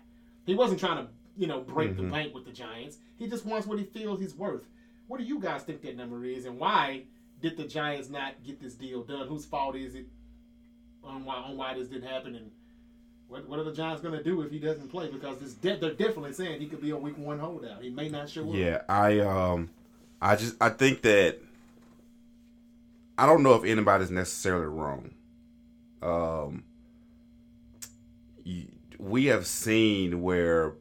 He wasn't trying to, you know, break the Mhm. bank with the Giants. He just wants what he feels he's worth. What do you guys think that number is, and why did the Giants not get this deal done? Whose fault is it on why on why this didn't happen? And what what are the Giants going to do if he doesn't play? Because this de- they're definitely saying he could be a week one holdout. He may not show up. Yeah, I um, I just I think that I don't know if anybody's necessarily wrong. Um, we have seen where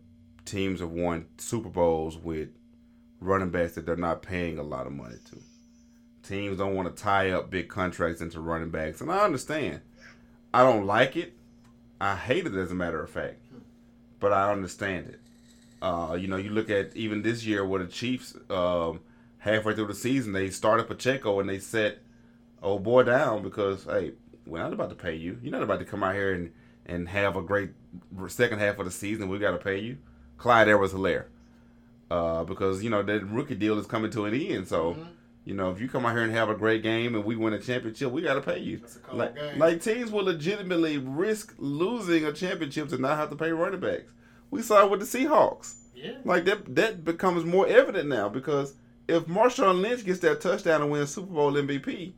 teams have won Super Bowls with running backs that they're not paying a lot of money to. Teams don't want to tie up big contracts into running backs, and I understand. I don't like it. I hate it, as a matter of fact, but I understand it. Uh, you know, you look at even this year where the Chiefs, um, halfway through the season, they started Pacheco and they set old boy down because hey, we're not about to pay you. You're not about to come out here and, and have a great second half of the season. We got to pay you. Clyde Edwards Helaire. Uh, because, you know, that rookie deal is coming to an end. So, Mm-hmm. you know, if you come out here and have a great game and we win a championship, we got to pay you. That's a Like, game. like teams will legitimately risk losing a championship to not have to pay running backs. We saw it with the Seahawks. Yeah. Like that that becomes more evident now because if Marshawn Lynch gets that touchdown and wins Super Bowl MVP,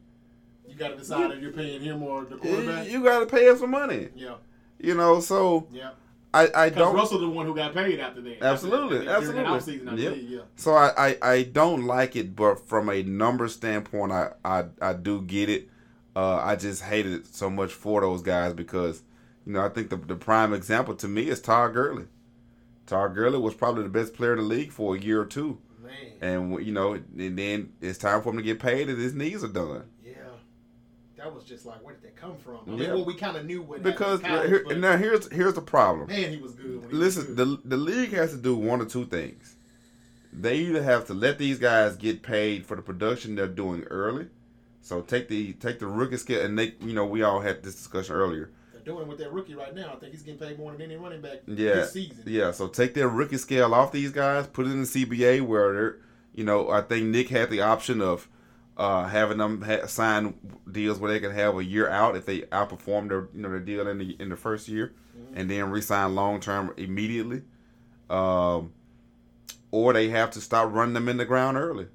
You got to decide if you're paying him or the quarterback. you got to pay him some money. yeah. You know, so Yeah. I I don't Russell the one who got paid after that. Absolutely, After that, absolutely. offseason, I Yep. believe, yeah. so I, I I don't like it, but from a number standpoint, I I I do get it. Uh, I just hated it so much for those guys because you know I think the the prime example to me is Todd Gurley. Todd Gurley was probably the best player in the league for a year or two. Man. And you know, and then it's time for him to get paid, and his knees are done. That was just like, where did that come from? I Yeah. well, we kind of knew what Because in here, now here's here's the problem. man, he was good. When he Listen, was good. the the league has to do one or two things. They either have to let these guys get paid for the production they're doing early. So take the take the rookie scale, and they, you know, we all had this discussion earlier. They're doing it with that rookie right now. I think he's getting paid more than any running back Yeah, this season. yeah. So take their rookie scale off these guys, put it in the CBA where they're, you know, I think Nick had the option of uh, having them ha- sign deals where they can have a year out if they outperform their, you know, their deal in the in the first year, and then resign long term immediately. Um, or they have to stop running them in the ground early.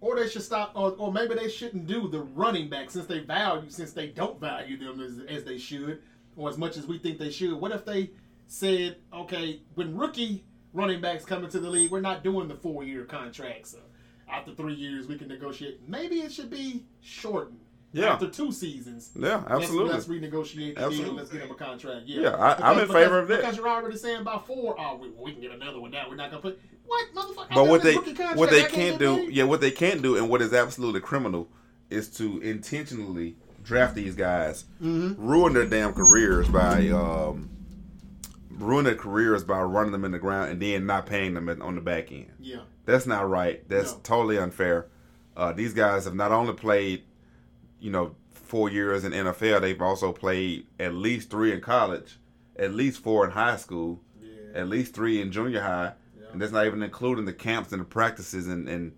Or they should stop, or, or maybe they shouldn't do the running back since they value, since they don't value them as, as they should, or as much as we think they should. What if they said, okay, when rookie running backs come into the league, we're not doing the four year contracts. So after three years, we can negotiate. Maybe it should be shortened. Yeah. After two seasons. Yeah, absolutely. Let's, let's renegotiate the deal. Absolutely. Let's get him a contract. Yeah, Yeah, I- I'm in favor of that. Because you're already saying about four, oh, we, we can get another one now. We're not gonna put what motherfucker. But what they what they can't do, paid? yeah, what they can't do, and what is absolutely criminal, is to intentionally draft these guys, ruin their damn careers by um, ruin their careers by running them in the ground and then not paying them on the back end. Yeah. That's not right. That's No. totally unfair. Uh, these guys have not only played, you know, four years in NFL, they've also played at least three in college, at least four in high school, Yeah. at least three in junior high, Yeah. and that's not even including the camps and the practices and, and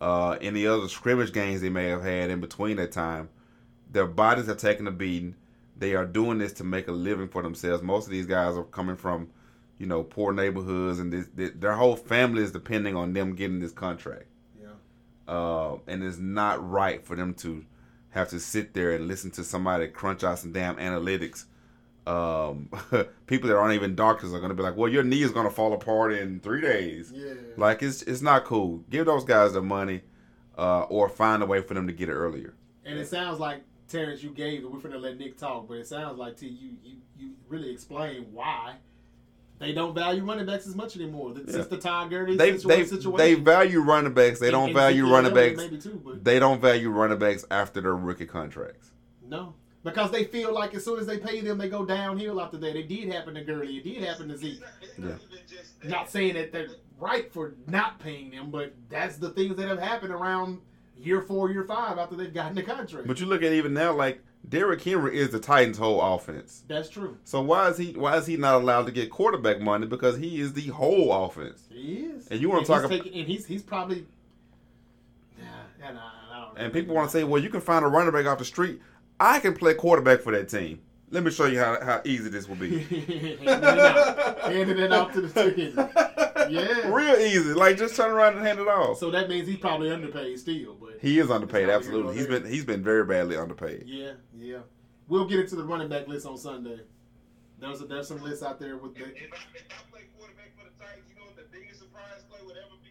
uh, any other scrimmage games they may have had in between that time. Their bodies are taking a beating. They are doing this to make a living for themselves. Most of these guys are coming from, you know, poor neighborhoods, and this, this, their whole family is depending on them getting this contract. Yeah. Uh, and it's not right for them to have to sit there and listen to somebody crunch out some damn analytics. Um, people that aren't even doctors are going to be like, "Well, your knee is going to fall apart in three days." Yeah. Like it's it's not cool. Give those guys the money, uh, or find a way for them to get it earlier. And it sounds like Terrence, you gave. It. We're gonna let Nick talk, but it sounds like to you, you, you really explain why they don't value running backs as much anymore. That- Since the Todd Gurley They situa- they situation, they value running backs. They don't and value Ezekiel running backs. maybe too, but They don't value running backs after their rookie contracts. no, because they feel like as soon as they pay them, they go downhill after that. It did happen to Gurley. It did happen to Zeke. It's not, it's not even just that. Not saying that they're right for not paying them, but that's the things that have happened around year four, year five after they've gotten the contract. But you look at even now, like Derrick Henry is the Titans' whole offense. that's true. So why is he why is he not allowed to get quarterback money? Because he is the whole offense. He is. And you wanna talk about? and he's he's probably. Yeah, and I, I don't And people want to say, well, you can find a running back off the street. I can play quarterback for that team. Let me show you how, how easy this will be. handing it out, handing it out to the team. Yeah. Real easy. Like just turn around and hand it off. So that means he's probably underpaid still, but He is underpaid, That's how we absolutely. get He's on there. been he's been very badly underpaid. yeah, yeah. We'll get into the running back list on Sunday. There's a, there's some lists out there with the If, if, I, if I play quarterback for the Titans, you know what the biggest surprise play would ever be?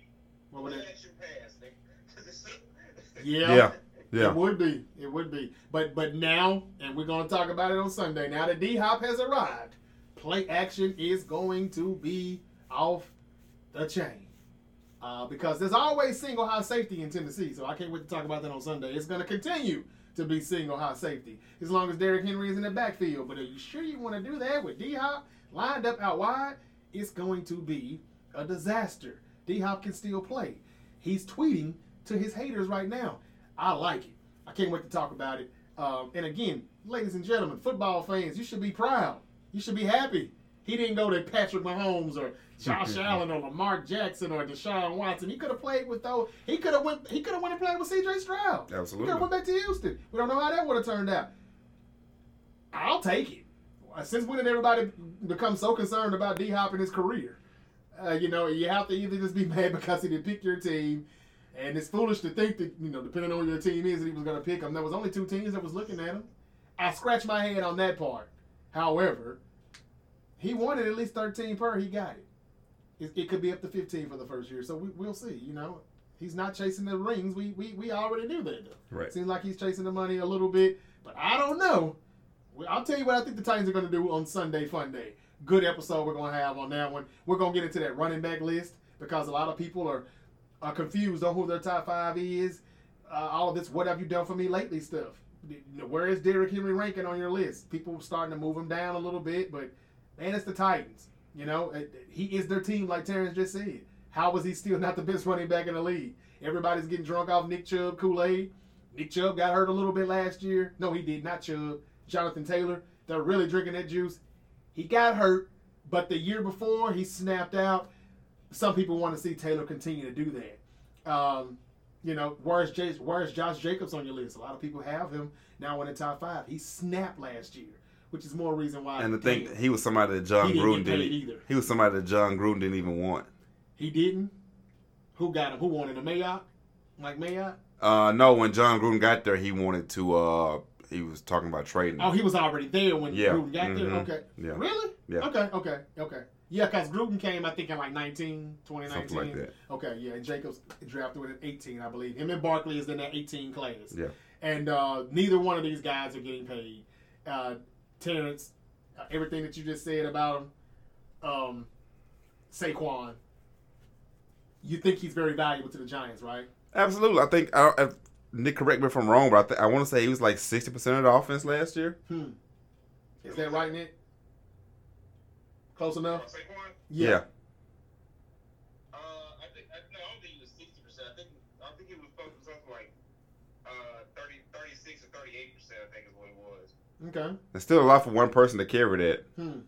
what would Play it? action pass. nigga. 'Cause Yeah. Yeah. It would be. It would be. But but now, and we're gonna talk about it on Sunday. Now that D Hop has arrived, play action is going to be off the chain. Uh, because there's always single high safety in Tennessee, so I can't wait to talk about that on Sunday. It's going to continue to be single high safety as long as Derrick Henry is in the backfield. But are you sure you want to do that with D Hop lined up out wide? It's going to be a disaster. D Hop can still play. He's tweeting to his haters right now. I like it. I can't wait to talk about it. Um, and again, ladies and gentlemen, football fans, you should be proud. You should be happy. He didn't go to Patrick Mahomes or Josh Allen or Lamar Jackson or Deshaun Watson. He could have played with those. He could have went. He could have went and played with C.J. Stroud. He could Absolutely. have went back to Houston. We don't know how that would have turned out. I'll take it. Since when did everybody become so concerned about D Hop and his career? Uh, you know, you have to either just be mad because he didn't pick your team, and it's foolish to think that you know, depending on who your team is, that he was going to pick him. There was only two teams that was looking at him. I scratch my head on that part. However, he wanted at least thirteen per. He got it. It, it could be up to fifteen for the first year, so we, we'll see. You know, he's not chasing the rings. We we, we already knew that. Though. Right. Seems like he's chasing the money a little bit, but I don't know. Well, I'll tell you what I think the Titans are going to do on Sunday Fun Day. Good episode we're going to have on that one. We're going to get into that running back list because a lot of people are are confused on who their top five is. Uh, all of this, what have you done for me lately stuff. Where is Derrick Henry ranking on your list? People starting to move him down a little bit, but man, it's the Titans. You know, he is their team, like Terrence just said. How was he still not the best running back in the league? Everybody's getting drunk off Nick Chubb Kool Aid. Nick Chubb got hurt a little bit last year. No, he did not. Chubb. Jonathan Taylor. They're really drinking that juice. He got hurt, but the year before he snapped out. Some people want to see Taylor continue to do that. Um, you know, where's Josh Jacobs on your list? A lot of people have him now in the top five. He snapped last year, which is more reason why. And the thing, he was somebody that Jon He didn't Gruden didn't. either. He was somebody that Jon Gruden didn't even want. he didn't. Who got him? Who wanted him? Mayock? Like Mayock? Uh, no, when Jon Gruden got there, he wanted to. Uh, he was talking about trading. Oh, he was already there when Yeah. Gruden got there? Mhm. Okay. Yeah. Really? Yeah. Okay, okay, okay. Yeah, because Gruden came, I think, in like 19, 2019. Something like that. Okay, yeah, and Jacobs drafted with an 18, I believe. Him and Barkley is in that 18 class. Yeah. And uh, neither one of these guys are getting paid. Uh, Terrence, uh, everything that you just said about him, um, Saquon, you think he's very valuable to the Giants, right? Absolutely. I think. I, I, Nick, correct me if I'm wrong, but I, th- I want to say he was like sixty percent of the offense last year. Hmm. Is that right, Nick? Close enough? Saquon? Yeah. Okay. It's still a lot for one person to carry that. Hmm.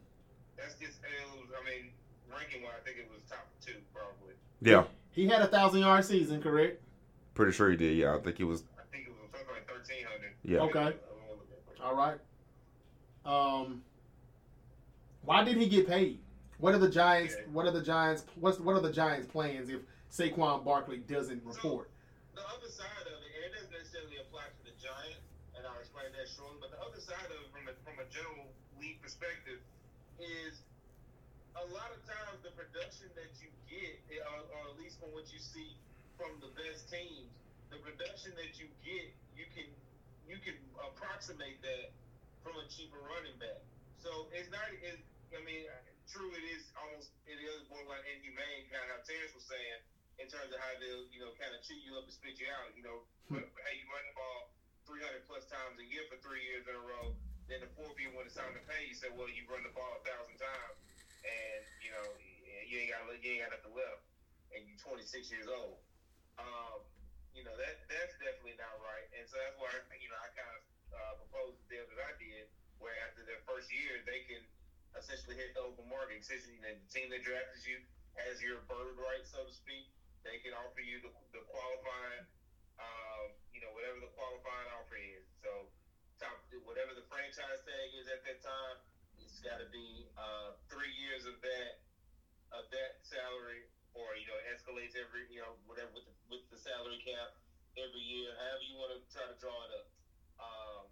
That's just it was. I mean, ranking wise, I think it was top two probably. Yeah. He had a thousand yard season, correct? Pretty sure he did. Yeah, I think he was. I think it was something like thirteen hundred. Yeah. Okay. All right. Um, why did he get paid? What are the Giants? What are the Giants? What's what are the Giants' plans if Saquon Barkley doesn't report? The other side of it, and it doesn't necessarily apply to the Giants, and I'll explain that shortly. But the other side of it, from a, from a general league perspective, is a lot of times the production that you get, eh, or, or at least from what you see from the best teams, the production that you get, you can you can approximate that from a cheaper running back. So it's not. It, I mean, true, it is almost it is borderline inhumane, kind of how Terrence was saying in terms of how they'll, you know, kind of chew you up and spit you out. You know, but, hey, you run the ball 300 plus times a year for three years in a row. Then the fourth year when it's time to pay, you say, well, you run the ball a thousand times, and you know, you ain't got you ain't got nothing left, and you're 26 years old. Um, you know, that that's definitely not right, and so that's why you know I kind of uh, proposed the deal that I did, where after their first year they can essentially hit the open market. Essentially, the team that drafted you has your bird right, so to speak. They can offer you the, the qualifying, um, you know, whatever the qualifying offer is. So, top whatever the franchise tag is at that time, it's got to be uh, three years of that of that salary, or you know, escalates every you know whatever with the, with the salary cap every year. However you want to try to draw it up. Um,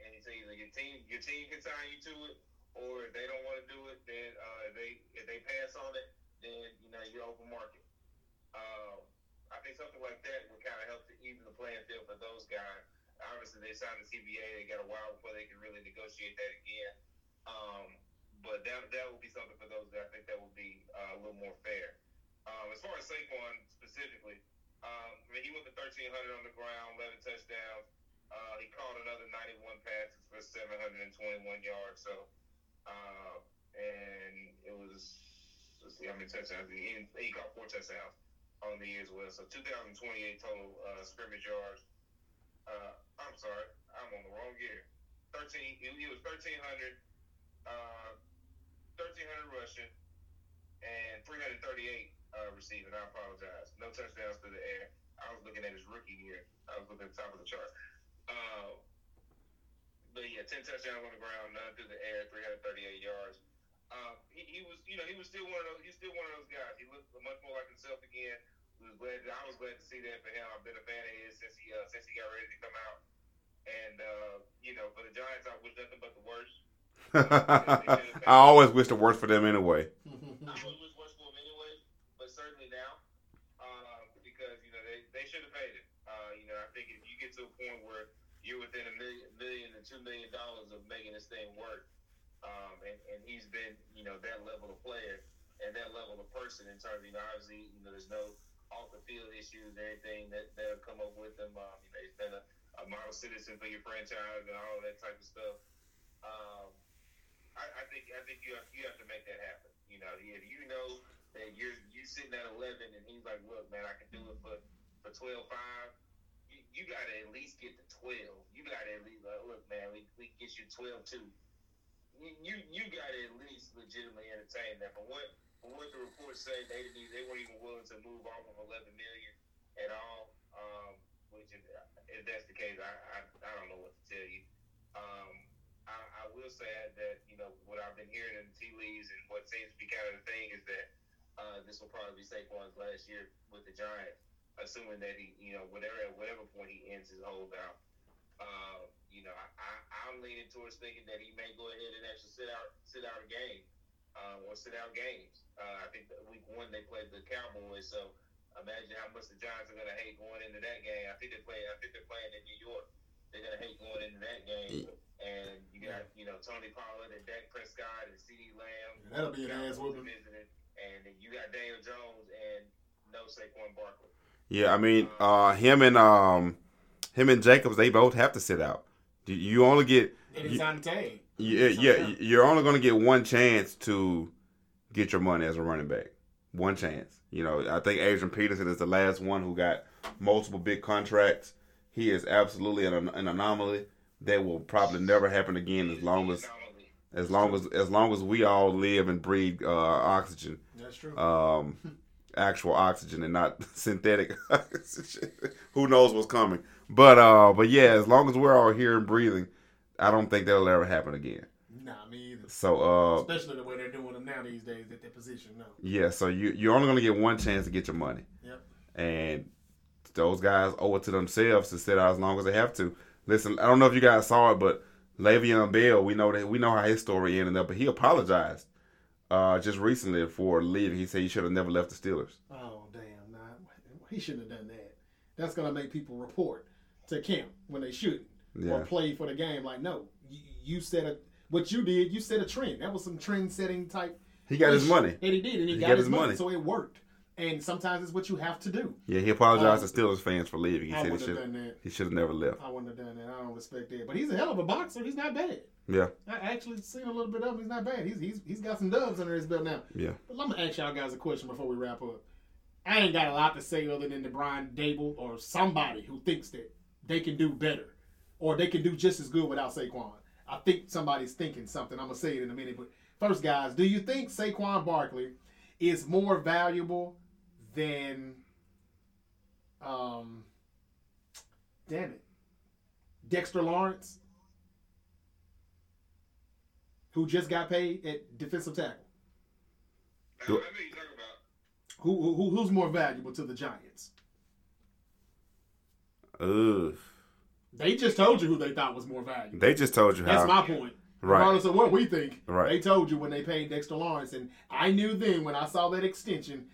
and it's either your team your team can sign you to it, or if they don't want to do it, then uh, if they if they pass on it, then you know you're open market. Um, I think something like that would kind of help to even the playing field for those guys. Obviously, they signed the CBA; they got a while before they can really negotiate that again. Um, but that that would be something for those that I think that would be uh, a little more fair. Um, as far as Saquon specifically, um, I mean, he went to 1,300 on the ground, 11 touchdowns. Uh, he caught another 91 passes for 721 yards. So, uh, and it was let's see how many touchdowns he, he caught four touchdowns on the year as well. So 2,028 total uh, scrimmage yards. Uh, I'm sorry, I'm on the wrong year. Thirteen. He, he was thirteen hundred. Uh, thirteen hundred rushing and three hundred thirty-eight uh, receiving. I apologize. No touchdowns through the air. I was looking at his rookie year. I was looking at the top of the chart. Uh, but yeah, ten touchdowns on the ground, none through the air, three hundred thirty-eight yards. Um, he, he was, you know, he was still one of those. He's still one of those guys. He looked much more like himself again. We was glad. I was glad to see that for him. I've been a fan of his since he uh, since he got ready to come out. And uh, you know, for the Giants, I wish nothing but the worst. I always wish the worst for them anyway. I always wish worse for him anyway, but certainly now, um, because you know they, they should have paid it. Uh, you know, I think if you get to a point where you're within a million, million and two million dollars of making this thing work, um, and, and he's been you know that level of player and that level of person in terms of you know obviously you know there's no off the field issues anything that that have come up with him. Um, you know, he's been a, a model citizen for your franchise and all that type of stuff. Um, I, I think I think you have, you have to make that happen. You know, if you know that you're you sitting at eleven and he's like, look, man, I can do it for for twelve five. You, you got to at least get to twelve. You got to at least like, look, man, we we get you twelve two. You you, got at least legitimately entertain that. From what from what the reports say, they didn't they weren't even willing to move off of eleven million at all. Um, which if, if that's the case, I, I I don't know what to tell you. Um, I, I will say that you know what I've been hearing in the tea leaves and what seems to be kind of the thing is that uh, this will probably be Saquon's last year with the Giants, assuming that he you know whatever at whatever point he ends his holdout. Uh, you know, I, I, I'm leaning towards thinking that he may go ahead and actually sit out sit out a game uh, or sit out games. Uh, I think that week one they played the Cowboys, so imagine how much the Giants are going to hate going into that game. I think they're playing. I think they're playing in New York. They're going to hate going into that game. And you got you know Tony Pollard and Dak Prescott and CeeDee Lamb. That'll be an ass whooping. And then you got Daniel Jones and no Saquon Barkley. Yeah, I mean, uh, him and um, him and Jacobs, they both have to sit out. You- only get And he you- signed the tag. Yeah, yeah, you're only going to get one chance to get your money as a running back. One chance. You know, I think Adrian Peterson is the last one who got multiple big contracts. He is absolutely an, an anomaly that will probably never happen again as long as as long as as long as we all live and breathe uh, oxygen, That's true. um, actual oxygen and not synthetic oxygen. Who knows what's coming? But uh, but yeah, as long as we're all here and breathing, I don't think that'll ever happen again. nah, me either. So uh, Especially the way they're doing them now these days at their position. No. Yeah, so you you're only gonna get one chance to get your money, Yep. and those guys owe it to themselves to sit out as long as they have to. Listen, I don't know if you guys saw it, but Le'Veon Bell, we know that we know how his story ended up, but he apologized uh, just recently for leaving. He said he should have never left the Steelers. Oh damn! Nah, he shouldn't have done that. That's gonna make people report to camp when they shouldn't, Yeah. or play for the game. Like, no, you, you set a what you did. You set a trend. That was some trend setting type. He got his money. and he did, and he, He got, got his his money, money. so it worked. And sometimes it's what you have to do. Yeah, he apologized Um, to Steelers fans for leaving. He I said he should done that. he should have never left. I wouldn't have done that. I don't respect that. But he's a hell of a boxer. He's not bad. Yeah, I actually seen a little bit of him. He's not bad. He's he's he's got some dubs under his belt now. yeah. But let me ask y'all guys a question before we wrap up. I ain't got a lot to say other than the Brian Daboll or somebody who thinks that they can do better or they can do just as good without Saquon. I think somebody's thinking something. I'm gonna say it in a minute. But first, guys, do you think Saquon Barkley is more valuable than um damn it. Dexter Lawrence? Who just got paid at defensive tackle? I know you talking about. Who, who who's more valuable to the Giants? Ugh. They just told you who they thought was more valuable. They just told you That's how. my point. Right. Regardless of what we think, Right. they told you when they paid Dexter Lawrence, and I knew then when I saw that extension,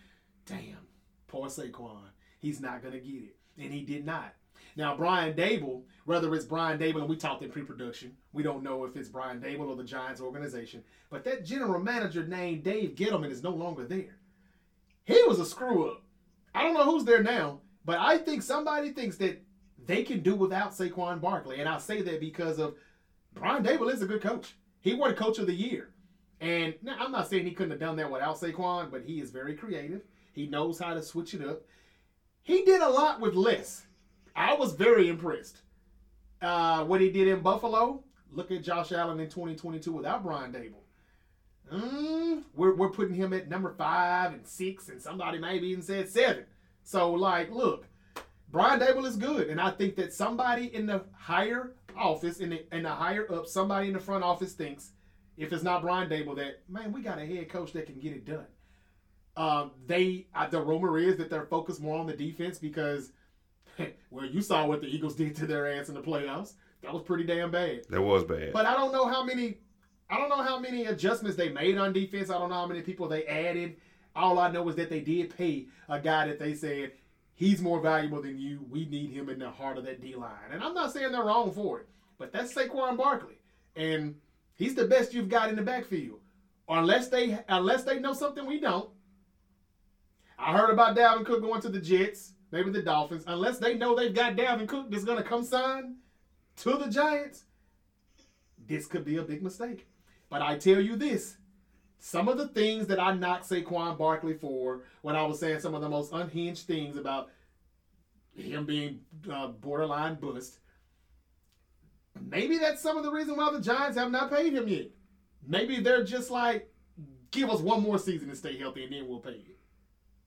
damn, poor Saquon, he's not gonna get it, and he did not. Now Brian Daboll, whether it's Brian Daboll, and we talked in pre-production, we don't know if it's Brian Daboll or the Giants organization, but that general manager named Dave Gettleman is no longer there. He was a screw up. I don't know who's there now, but I think somebody thinks that they can do without Saquon Barkley, and I say that because of Brian Daboll is a good coach. He won Coach of the Year. And now, I'm not saying he couldn't have done that without Saquon, but he is very creative. He knows how to switch it up. He did a lot with less. I was very impressed. uh, what he did in Buffalo. Look at Josh Allen in 2022 without Brian Daboll. Mm, we're, we're putting him at number five and six, and somebody maybe even said seven. So, like, look, Brian Daboll is good, and I think that somebody in the higher office, in the in the higher up, somebody in the front office thinks, if it's not Brian Daboll, that man, we got a head coach that can get it done. Um, they uh, the rumor is that they're focused more on the defense because, well, you saw what the Eagles did to their ass in the playoffs. That was pretty damn bad. That was bad. But I don't know how many I don't know how many adjustments they made on defense. I don't know how many people they added. All I know is that they did pay a guy that they said he's more valuable than you. We need him in the heart of that D line. And I'm not saying they're wrong for it, but that's Saquon Barkley. And he's the best you've got in the backfield. Unless they unless they know something we don't. I heard about Dalvin Cook going to the Jets, maybe the Dolphins. Unless they know they've got Dalvin Cook that's gonna come sign to the Giants, this could be a big mistake. But I tell you this some of the things that I knocked Saquon Barkley for when I was saying some of the most unhinged things about him being uh, borderline bust, maybe that's some of the reason why the Giants have not paid him yet. Maybe they're just like, give us one more season to stay healthy and then we'll pay you.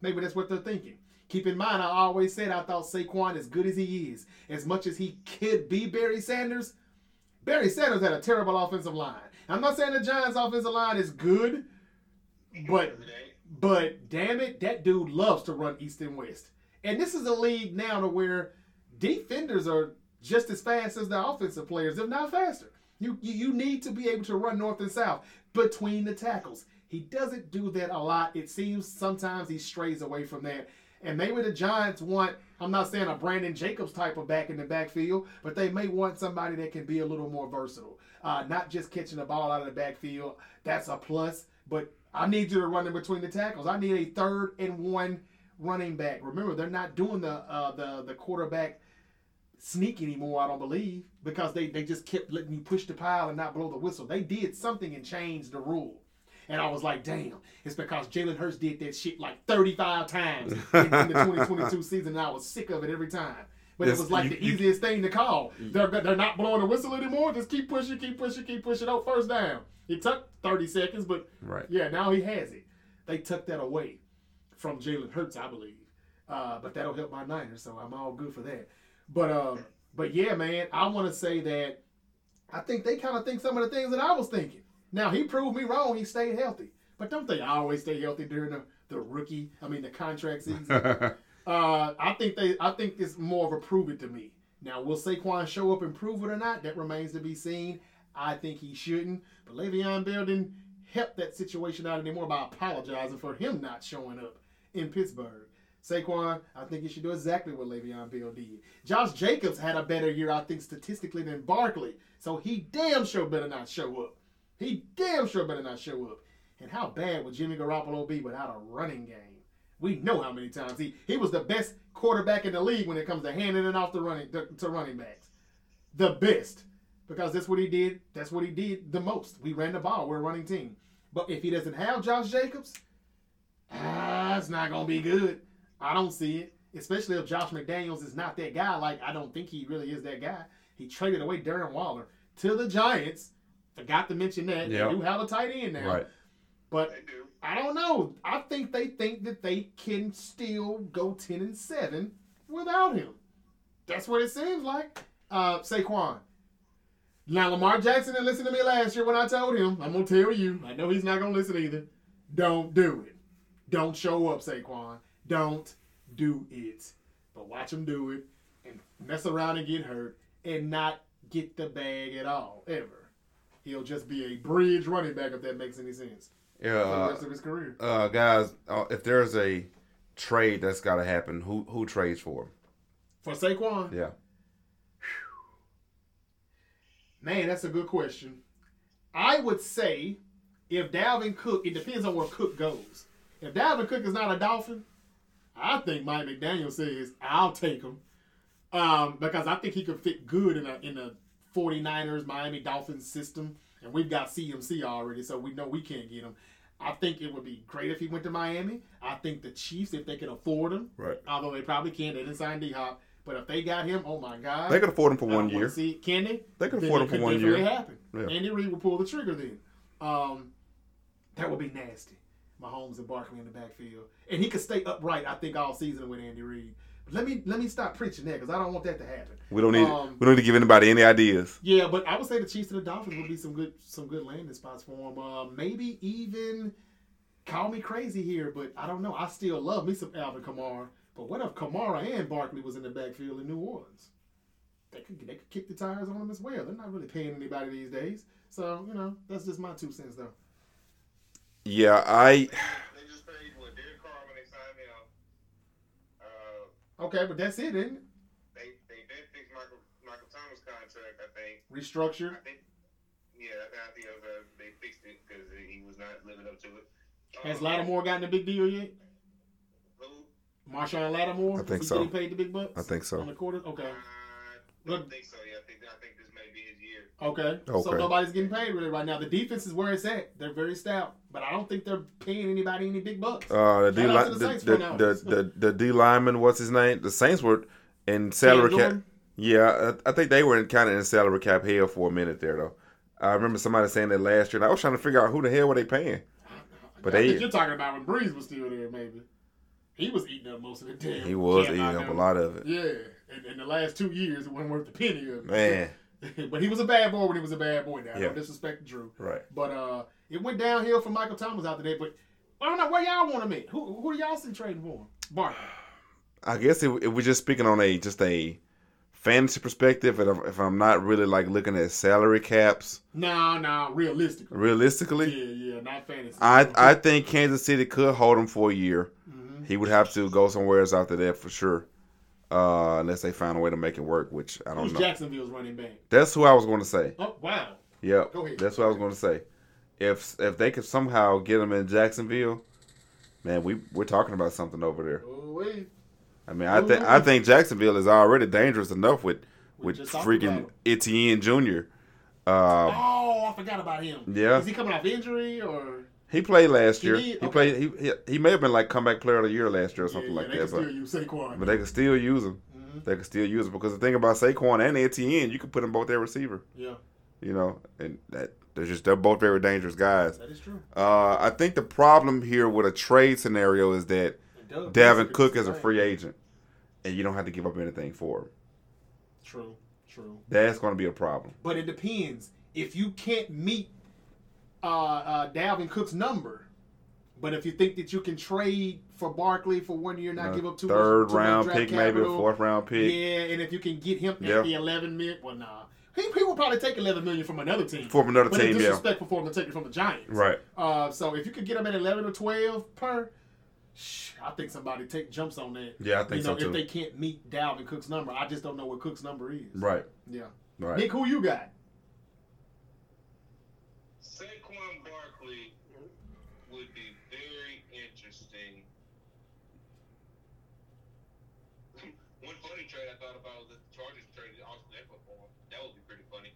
Maybe that's what they're thinking. Keep in mind, I always said I thought Saquon, as good as he is, as much as he could be Barry Sanders, Barry Sanders had a terrible offensive line. I'm not saying the Giants' offensive line is good, but but damn it, that dude loves to run east and west. And this is a league now to where defenders are just as fast as the offensive players, if not faster. You, you you need to be able to run north and south between the tackles. He doesn't do that a lot. It seems sometimes he strays away from that. And maybe the Giants want, I'm not saying a Brandon Jacobs type of back in the backfield, but they may want somebody that can be a little more versatile. Uh, not just catching the ball out of the backfield. That's a plus. But I need you to run in between the tackles. I need a third and one running back. Remember, they're not doing the uh, the the quarterback sneak anymore. I don't believe because they they just kept letting you push the pile and not blow the whistle. They did something and changed the rule. And I was like, damn, it's because Jalen Hurts did that shit like 35 times in, in the 2022 season, and I was sick of it every time. But it was like you- the you- easiest thing to call. They're, they're not blowing the whistle anymore. Just keep pushing, keep pushing, keep pushing. Oh, first down. It took 30 seconds, but Right. yeah, now he has it. They took that away from Jalen Hurts, I believe. Uh, but that'll help my Niners, so I'm all good for that. But um, but yeah, man, I want to say that I think they kind of think some of the things that I was thinking. Now he proved me wrong. He stayed healthy, but don't they always stay healthy during the, the rookie? I mean, the contract season. Uh, I think they. I think it's more of a prove it to me. Now, will Saquon show up and prove it or not? That remains to be seen. I think he shouldn't. But Le'Veon Bell didn't help that situation out anymore by apologizing for him not showing up in Pittsburgh. Saquon, I think he should do exactly what Le'Veon Bell did. Josh Jacobs had a better year, I think, statistically than Barkley. So he damn sure better not show up. He damn sure better not show up. And how bad would Jimmy Garoppolo be without a running game? We know how many times he he was the best quarterback in the league when it comes to handing it off to running to, to running backs. The best. Because that's what he did. That's what he did the most. We ran the ball. We're a running team. But if he doesn't have Josh Jacobs, ah, it's not gonna be good. I don't see it. Especially if Josh McDaniels is not that guy. Like I don't think he really is that guy. He traded away Darren Waller to the Giants. Forgot to mention that. Yep. They do have a tight end now. right. But They do. I don't know. I think they think that they can still go ten and seven without him. That's what it seems like. Uh, Saquon. Now Lamar Jackson didn't listen to me last year when I told him. I'm gonna tell you. I know he's not gonna listen either. Don't do it. Don't show up, Saquon. Don't do it. But watch him do it and mess around and get hurt and not get the bag at all ever. He'll just be a bridge running back if that makes any sense Yeah. for the Uh, rest of his career. uh, guys, uh, if there's a trade that's got to happen, who who trades for him? For Saquon, Yeah. man, that's a good question. I would say if Dalvin Cook, it depends on where Cook goes. If Dalvin Cook is not a Dolphin, I think Mike McDaniel says I'll take him um, because I think he could fit good in a in a 49ers Miami Dolphins system, and we've got CMC already, so we know we can't get him. I think it would be great if he went to Miami. I think the Chiefs, if they can afford him, Right. although they probably can't, they didn't sign D Hop. But if they got him, oh my god, They could afford him for one year. See, can they? They could afford him for one year. Happen. Yeah. Andy Reid will pull the trigger then. Um, that would be nasty. Mahomes and Barkley in the backfield, and he could stay upright. I think all season with Andy Reid. Let me let me stop preaching that because I don't want that to happen. We don't need Um, we don't need to give anybody any ideas. Yeah, but I would say the Chiefs and the Dolphins would be some good some good landing spots for him. Uh, maybe even call me crazy here, but I don't know. I still love me some Alvin Kamara. But what if Kamara and Barkley was in the backfield in New Orleans? They could they could kick the tires on them as well. They're not really paying anybody these days. So you know that's just my two cents though. Yeah, I They just paid what Derek Carr when they signed him. Uh, Okay, but that's it, isn't it? they they did fix Michael Michael Thomas contract. I think. Restructure. I think. Yeah, I think, I think was, uh, they fixed it because he was not living up to it. Has Um, Lattimore gotten a big deal yet? Who? Marshon Lattimore? I think Is he so. Getting paid the big bucks. I think so. On the quarter. Okay. I think so. Yeah, I think I think this may be his year. Okay. So nobody's getting paid really right now. The defense is where it's at. They're very stout, but I don't think they're paying anybody any big bucks. uh the D Shout out to line the the the, the, the, the D lineman, what's his name? The Saints were in salary cap. Yeah, I, I think they were in kind of in salary cap hell for a minute there though. I remember somebody saying that last year. And I was trying to figure out who the hell were they paying. But I they- think you're talking about when Brees was still there, maybe. He was eating up most of the damn. He was eating up a lot of it. Yeah, in, in the last two years, it wasn't worth a penny of it. Man, but he was a bad boy when he was a bad boy. Now, Yeah. no disrespect Drew, right. but uh, it went downhill for Michael Thomas after that. But I don't know where y'all want him at. Who who do y'all see trading for him? I guess if, if we're just speaking on a just a fantasy perspective, and if, I'm not really like looking at salary caps No, no, realistically. realistically, Yeah, yeah, not fantasy. I I think Kansas City could hold him for a year. Mhm. He would have to go somewhere else after that for sure, uh, unless they find a way to make it work, which I don't Who's know. Jacksonville's running back? That's who I was going to say. Oh wow. Ahead. that's what I was going to say. If if they could somehow get him in Jacksonville, man, we we're talking about something over there. Oh. I mean, I think I think Jacksonville is already dangerous enough with with freaking Etienne Jr. Uh, Oh, I forgot about him. Yeah. Is he coming off injury or? He played last year. He Okay. played. He, he he may have been like comeback player of the year last year or something yeah, like yeah, they that. can But, still use Saquon. but they can still use him. Mhm. They can still use him because the thing about Saquon and Etienne, you can put them both at receiver. Yeah, You know, and that they're just they're both very dangerous guys. that is true. Uh, I think the problem here with a trade scenario is that Dalvin Cook is a free agent, and you don't have to give up anything for him. True, true. That's going to be a problem. But it depends. If you can't meet uh, uh, Dalvin Cook's number, but if you think that you can trade for Barkley for one year, not A give up too third much, too round draft pick, maybe a fourth round pick. Yeah, and if you can get him Yeah. at the eleven million, well, nah, he, he will probably take eleven million from another team. From another but team, it's yeah. disrespectful for him to take it from the Giants. Right. Uh, so if you could get him at eleven or twelve per, shh, I think somebody take jumps on that. Yeah, I think you know, so too. if they can't meet Dalvin Cook's number, I just don't know what Cook's number is. Right. Yeah. Right. Nick, who you got? Saquon Barkley would be very interesting. One funny trade I thought about was the Chargers traded Austin Ekeler for him. That would be pretty funny.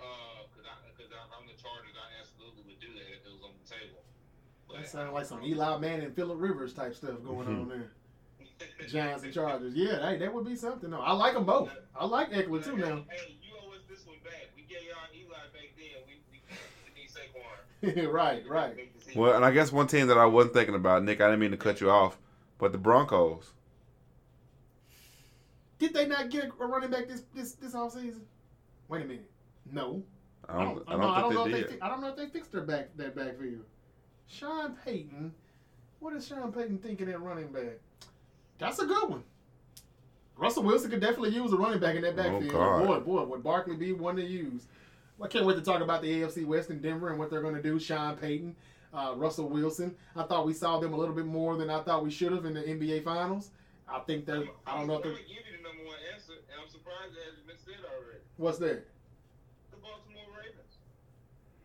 Uh, cause I, cause I, I'm the Chargers, I absolutely would do that if it was on the table. That sounds like some Eli Manning, and Philip Rivers type stuff going on mm-hmm. there. Giants and Chargers. Yeah, hey, that would be something. though. I like them both. I like Ekeler too now. Hey, you owe us this one back. We gave y'all Eli back then. We we, we need Saquon. right, right. Well, and I guess one team that I wasn't thinking about, Nick, I didn't mean to cut you off, but the Broncos. Did they not get a running back this this this off season? Wait a minute. No. I don't, I don't I don't know think if they they. did. fi- I don't know if they fixed their back that backfield. Sean Payton. What is Sean Payton thinking at running back? That's a good one. Russell Wilson could definitely use a running back in that Oh, backfield. God. boy, boy, would Barkley be one to use? Well, I can't wait to talk about the AFC West in Denver and what they're going to do. Sean Payton, uh, Russell Wilson. I thought we saw them a little bit more than I thought we should have in the NBA Finals. I think they're. I don't know if they're. give you the number one answer, and I'm surprised it hasn't been said already. What's that? The Baltimore Ravens.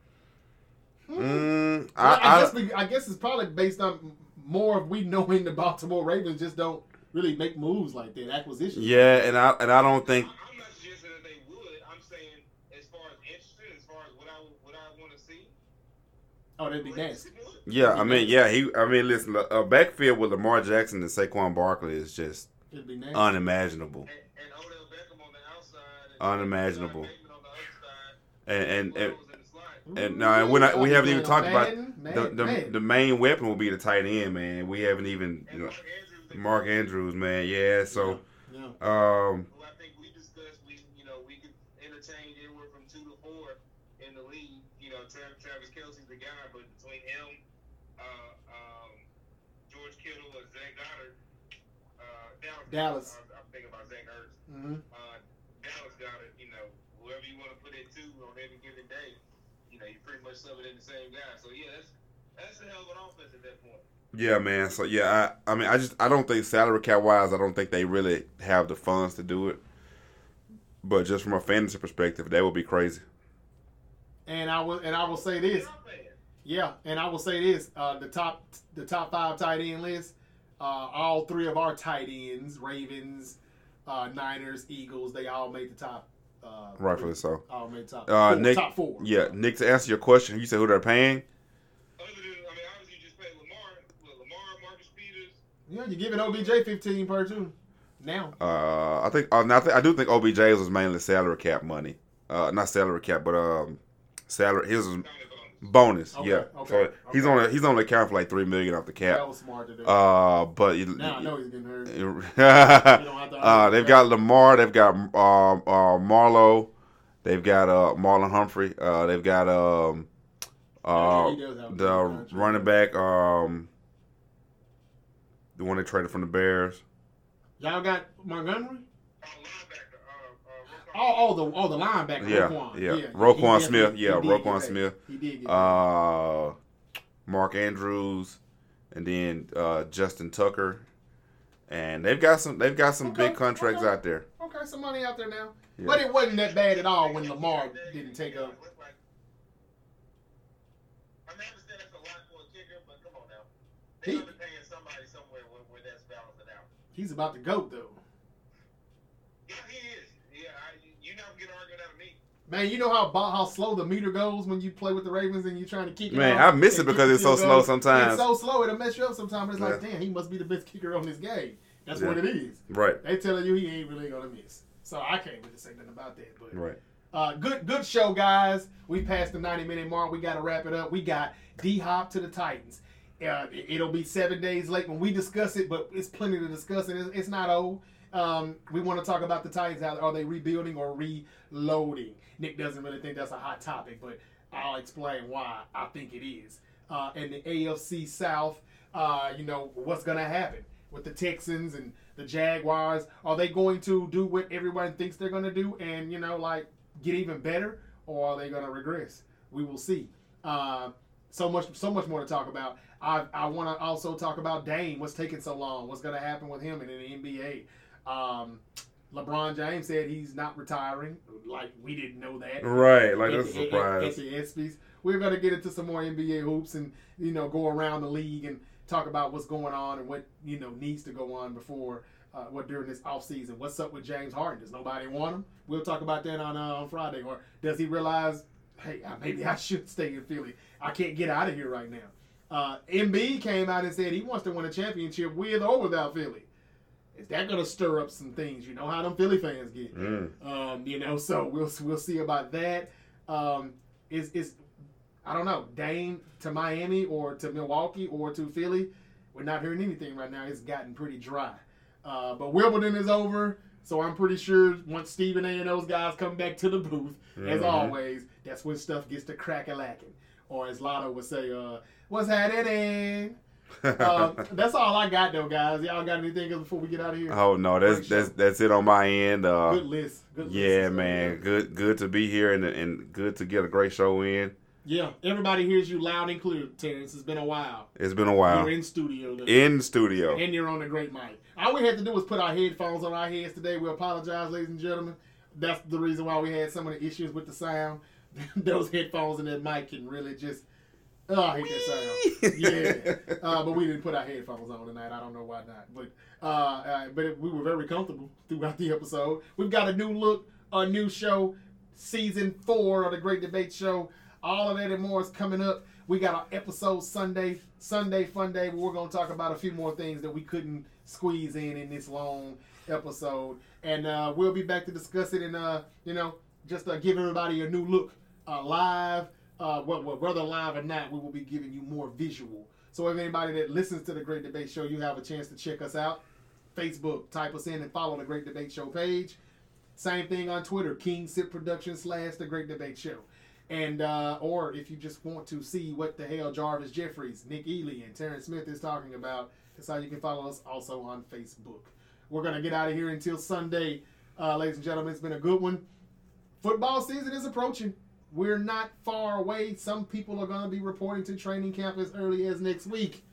Hmm. Mm, Well, I, I, guess we, I guess it's probably based on more of we knowing the Baltimore Ravens just don't really make moves like that, acquisitions. yeah, and I and I don't think I, I'm not suggesting that they would. I'm saying as far as interested, as far as what I what I want to see. Oh, that'd be nasty. Yeah, I mean, yeah, he. I mean, listen, a backfield with Lamar Jackson and Saquon Barkley is just It'd be nasty. unimaginable. And, Unimaginable. Bateman on the other side, And and and, and, no, and we're not, we haven't even talked about Madden, the, the Madden. the main weapon will be the tight end, man. We haven't even you know, Mark Andrews, the Mark Andrews, man. Yeah, so Yeah. um, who I think we discussed, we you know we could entertain anywhere from two to four in the league. You know, Travis, Travis Kelce's the guy, but between him, uh, um, George Kittle, and Zach Goedert, uh, Dallas, Dallas. I, I'm thinking about Zach Ertz. hmm Uh, Dallas Goedert, you know, whoever you want to put it to on any given day, you know, you pretty much sub it in the same guy. So yeah, that's that's a hell of an offense at that point. yeah, man. So yeah, I I mean, I just I don't think salary cap wise, I don't think they really have the funds to do it. But just from a fantasy perspective, that would be crazy. And I will and I will say this. Yeah, and I will say this: uh, the top the top five tight end list. Uh, all three of our tight ends, Ravens, uh, Niners, Eagles, they all made the top. Uh, Rightfully three. so. All made top. Uh, four, Nick, top four. Yeah, Nick. To answer your question, you said who they're paying. Other than, I mean, obviously you just paid Lamar, well, Lamar, Marcus Peters. Yeah, you giving OBJ fifteen per two Now, Uh, I think uh, now I, think, I do think OBJ's was mainly salary cap money. Uh, not salary cap, but um, salary. His was Counted bonus. Okay, yeah. okay, so he's okay. only he's only accounting for like three million off the cap. that was smart to do. Uh, but you, now I know he's getting hurt. Uh, don't have to they've got Lamar. They've got um, uh, Marlowe. They've got uh, Marlon Humphrey. Uh, they've got um, uh, Yeah, he does have a good the running back. Um, the one they traded from the Bears. Y'all got Montgomery. Oh, the oh the linebacker. Yeah, Roquan. yeah. yeah. Roquan he Smith. he Yeah, Roquan. Smith. He did get uh, Mark Andrews, and then uh, Justin Tucker, and they've got some they've got some Okay, big contracts okay. out there. Okay, some money out there now. Yeah. But it wasn't that bad at all when Lamar didn't take up. I mean, I understand that's a Man, you know how how slow the meter goes when you play with the Ravens and you're trying to kick it. Man, I miss it because it's so field slow sometimes. It's so slow it'll mess you up sometimes. It's like, damn, he must be the best kicker on this game. That's Yeah. what it is. Right, They telling you he ain't really gonna miss. So I can't really say nothing about that. But right. Uh, good good show, guys. We passed the 90 minute mark. We got to wrap it up. We got D Hop to the Titans. Uh, it- it'll be seven days late when we discuss it, but it's plenty to discuss, and it's, it's not old. Um, we want to talk about the Titans. How are they rebuilding or reloading? Nick doesn't really think that's a hot topic, but I'll explain why I think it is. Uh, and the AFC South, uh, you know, what's going to happen with the Texans and the Jaguars? Are they going to do what everyone thinks they're going to do and, you know, like get even better, or are they going to regress? We will see. Uh, so much, so much more to talk about. I, I want to also talk about Dame. What's taking so long? What's going to happen with him in the NBA? Um, LeBron James said he's not retiring. Like we didn't know that. Right, like At that's a at- surprise. At the. We're gonna get into some more NBA hoops and you know go around the league and talk about what's going on and what you know needs to go on before uh, what during this off season. What's up with James Harden? Does nobody want him? We'll talk about that on uh, on Friday. Or does he realize, hey, maybe I should stay in Philly? I can't get out of here right now. Uh, Embiid came out and said he wants to win a championship with or without Philly. Is that gonna stir up some things? You know how them Philly fans get. Mm. Um, you know, so we'll we'll see about that. Um, is is I don't know, Dame to Miami or to Milwaukee or to Philly. We're not hearing anything right now. It's gotten pretty dry. Uh, but Wimbledon is over, so I'm pretty sure once Stephen A and those guys come back to the booth, as Mhm. always, that's when stuff gets to crack a lacking. Or as Lotto would say, uh, what's happening? Um, that's all I got though, guys. Y'all got anything else before we get out of here? oh no, that's that's that's it on my end. Uh, Good list. Good yeah, That's man, good. good good to be here and and good to get a great show in. Yeah, everybody hears you loud and clear, Terrence. It's been a while. It's been a while You're in studio, in studio. and you're on a great mic. All we had to do was put our headphones on our heads today. We apologize, ladies and gentlemen. That's the reason why we had some of the issues with the sound. Those headphones and that mic can really just. Oh, I hate that sound. Yeah, uh, but we didn't put our headphones on tonight. I don't know why not, but uh, uh, but it, we were very comfortable throughout the episode. We've got a new look, a new show, season four of the Great Debate Show. All of that and more is coming up. We got our episode Sunday, Sunday Fun Day, where we're going to talk about a few more things that we couldn't squeeze in in this long episode. and uh, we'll be back to discuss it and uh, you know just uh, give everybody a new look uh, live. Uh, whether live or not, we will be giving you more visual. So if anybody that listens to the Great Debate Show, you have a chance to check us out. Facebook, type us in and follow the Great Debate Show page. Same thing on Twitter, King Sip Productions slash the Great Debate Show. And uh, or if you just want to see what the hell Jarvis Jeffries, Nick Ely, and Terrence Smith is talking about, that's how you can follow us also on Facebook. We're gonna get out of here until Sunday, uh, ladies and gentlemen. It's been a good one. Football season is approaching. We're not far away. Some people are gonna be reporting to training camp as early as next week.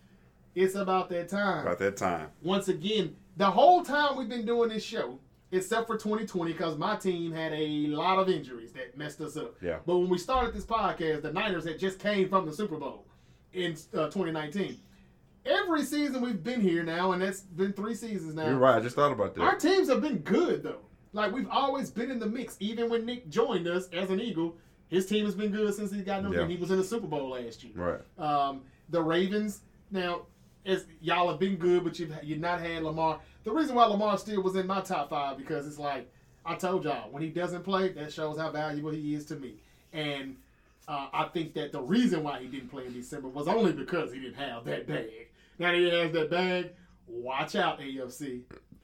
It's about that time About that time. once again, the whole time we've been doing this show, except for 2020, because my team had a lot of injuries that messed us up. Yeah. But when we started this podcast, the Niners had just came from the Super Bowl in uh, 2019. Every season we've been here now, and that's been three seasons now. You're right. I just thought about that. Our teams have been good though. Like we've always been in the mix. Even when Nick joined us as an Eagle, his team has been good since he got no. Yeah. He was in the Super Bowl last year. Right. Um, the Ravens now, as y'all have been good, but you've you've not had Lamar. The reason why Lamar still was in my top five because it's like I told y'all when he doesn't play, that shows how valuable he is to me. And uh, I think that the reason why he didn't play in December was only because he didn't have that bag. Now that he has that bag, watch out, AFC.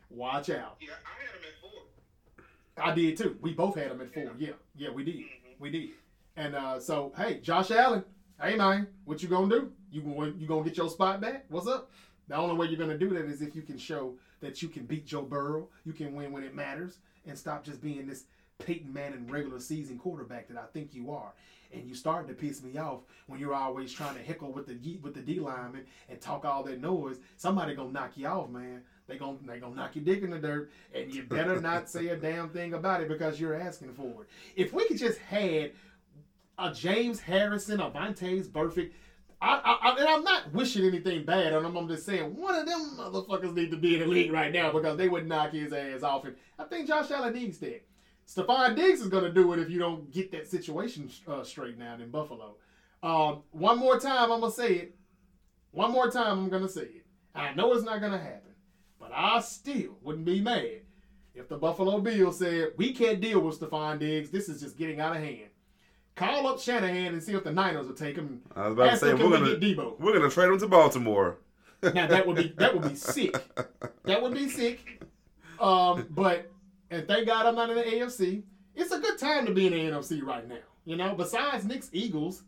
Watch out. Yeah, I had him at four. I did too. We both had him at four. Yeah, yeah, we did. We did. And uh, so, hey, Josh Allen, hey man, what you gonna do? You gonna you gonna get your spot back? What's up? The only way you're gonna do that is if you can show that you can beat Joe Burrow, you can win when it matters, and stop just being this Peyton Manning regular season quarterback that I think you are. And you starting to piss me off when you're always trying to heckle with the with the D lineman and talk all that noise. Somebody gonna knock you off, man. They gonna they gonna knock your dick in the dirt, and you better not say a damn thing about it because you're asking for it. If we could just had a James Harrison, a Vontaze Burfict. I, I, I, and I'm not wishing anything bad on them. I'm just saying one of them motherfuckers need to be in the league right now because they would knock his ass off. And I think Josh Allen needs that. Stefon Diggs is going to do it if you don't get that situation uh, straightened out in Buffalo. Um, one more time, I'm going to say it. One more time, I'm going to say it. I know it's not going to happen, but I still wouldn't be mad if the Buffalo Bills said, we can't deal with Stefon Diggs. This is just getting out of hand. Call up Shanahan and see if the Niners will take him. I was about to say we're gonna Deebo? we're gonna trade him to Baltimore. Now that would be that would be sick. That would be sick. Um, but and thank God I'm not in the AFC. It's a good time to be in the NFC right now. You know, besides Nick's Eagles,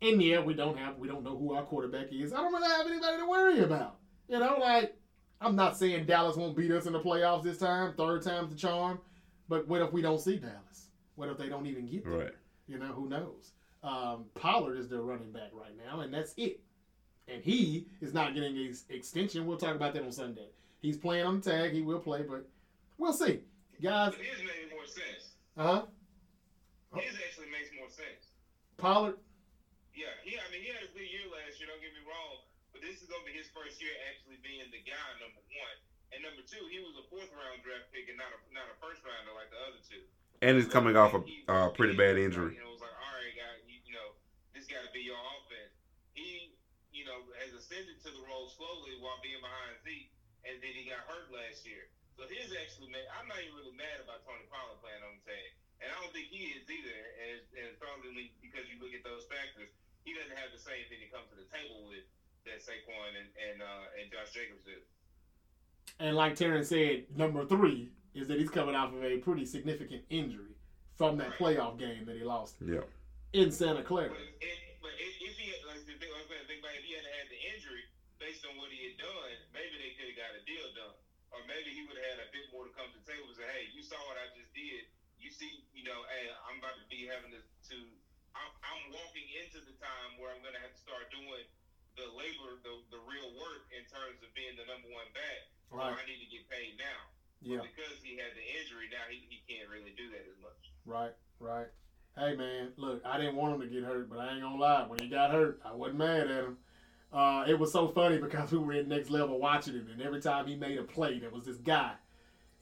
and yeah, we don't have we don't know who our quarterback is. I don't really have anybody to worry about. You know, like I'm not saying Dallas won't beat us in the playoffs this time. Third time's the charm. But what if we don't see Dallas? What if they don't even get there? Right. You know, who knows? Um, Pollard is their running back right now, and that's it. And he is not getting his extension. We'll talk about that on Sunday. He's playing on the tag. He will play, but we'll see. Guys, But his made more sense. uh huh. His actually makes more sense. Pollard, Yeah, he. I mean, he had a good year last year. Don't get me wrong, but this is gonna be his first year actually being the guy. Number one, and number two, he was a fourth round draft pick and not a not a first rounder like the other two. And he's coming off a uh, pretty bad injury. You know, it was like, all right, guy, you, you know, this got to be your offense. He, you know, has ascended to the role slowly while being behind Zeke, and then he got hurt last year. So his actually. I'm not even really mad about Tony Pollard playing on the tag, and I don't think he is either. As as probably because you look at those factors, he doesn't have the same thing to come to the table with that Saquon and and uh, and Josh Jacobs do. and like Terrence said, number three is that he's coming off of a pretty significant injury from that playoff game that he lost Yeah. in Santa Clara. But, it, but if, if he had, like, the thing, I was gonna think about if he hadn't had the injury, based on what he had done, maybe they could have got a deal done, or maybe he would have had a bit more to come to the table and say, "Hey, you saw what I just did. You see, you know, hey, I'm about to be having to, to I'm, I'm walking into the time where I'm gonna have to start doing the labor, the the real work in terms of being the number one back. So Right. I need to get paid now. Yeah. But because he had the injury, now he, he can't really do that as much. Right, right. Hey man, look, I didn't want him to get hurt, but I ain't gonna lie. When he got hurt, I wasn't mad at him. Uh, it was so funny because we were in next level watching him, and every time he made a play, there was this guy.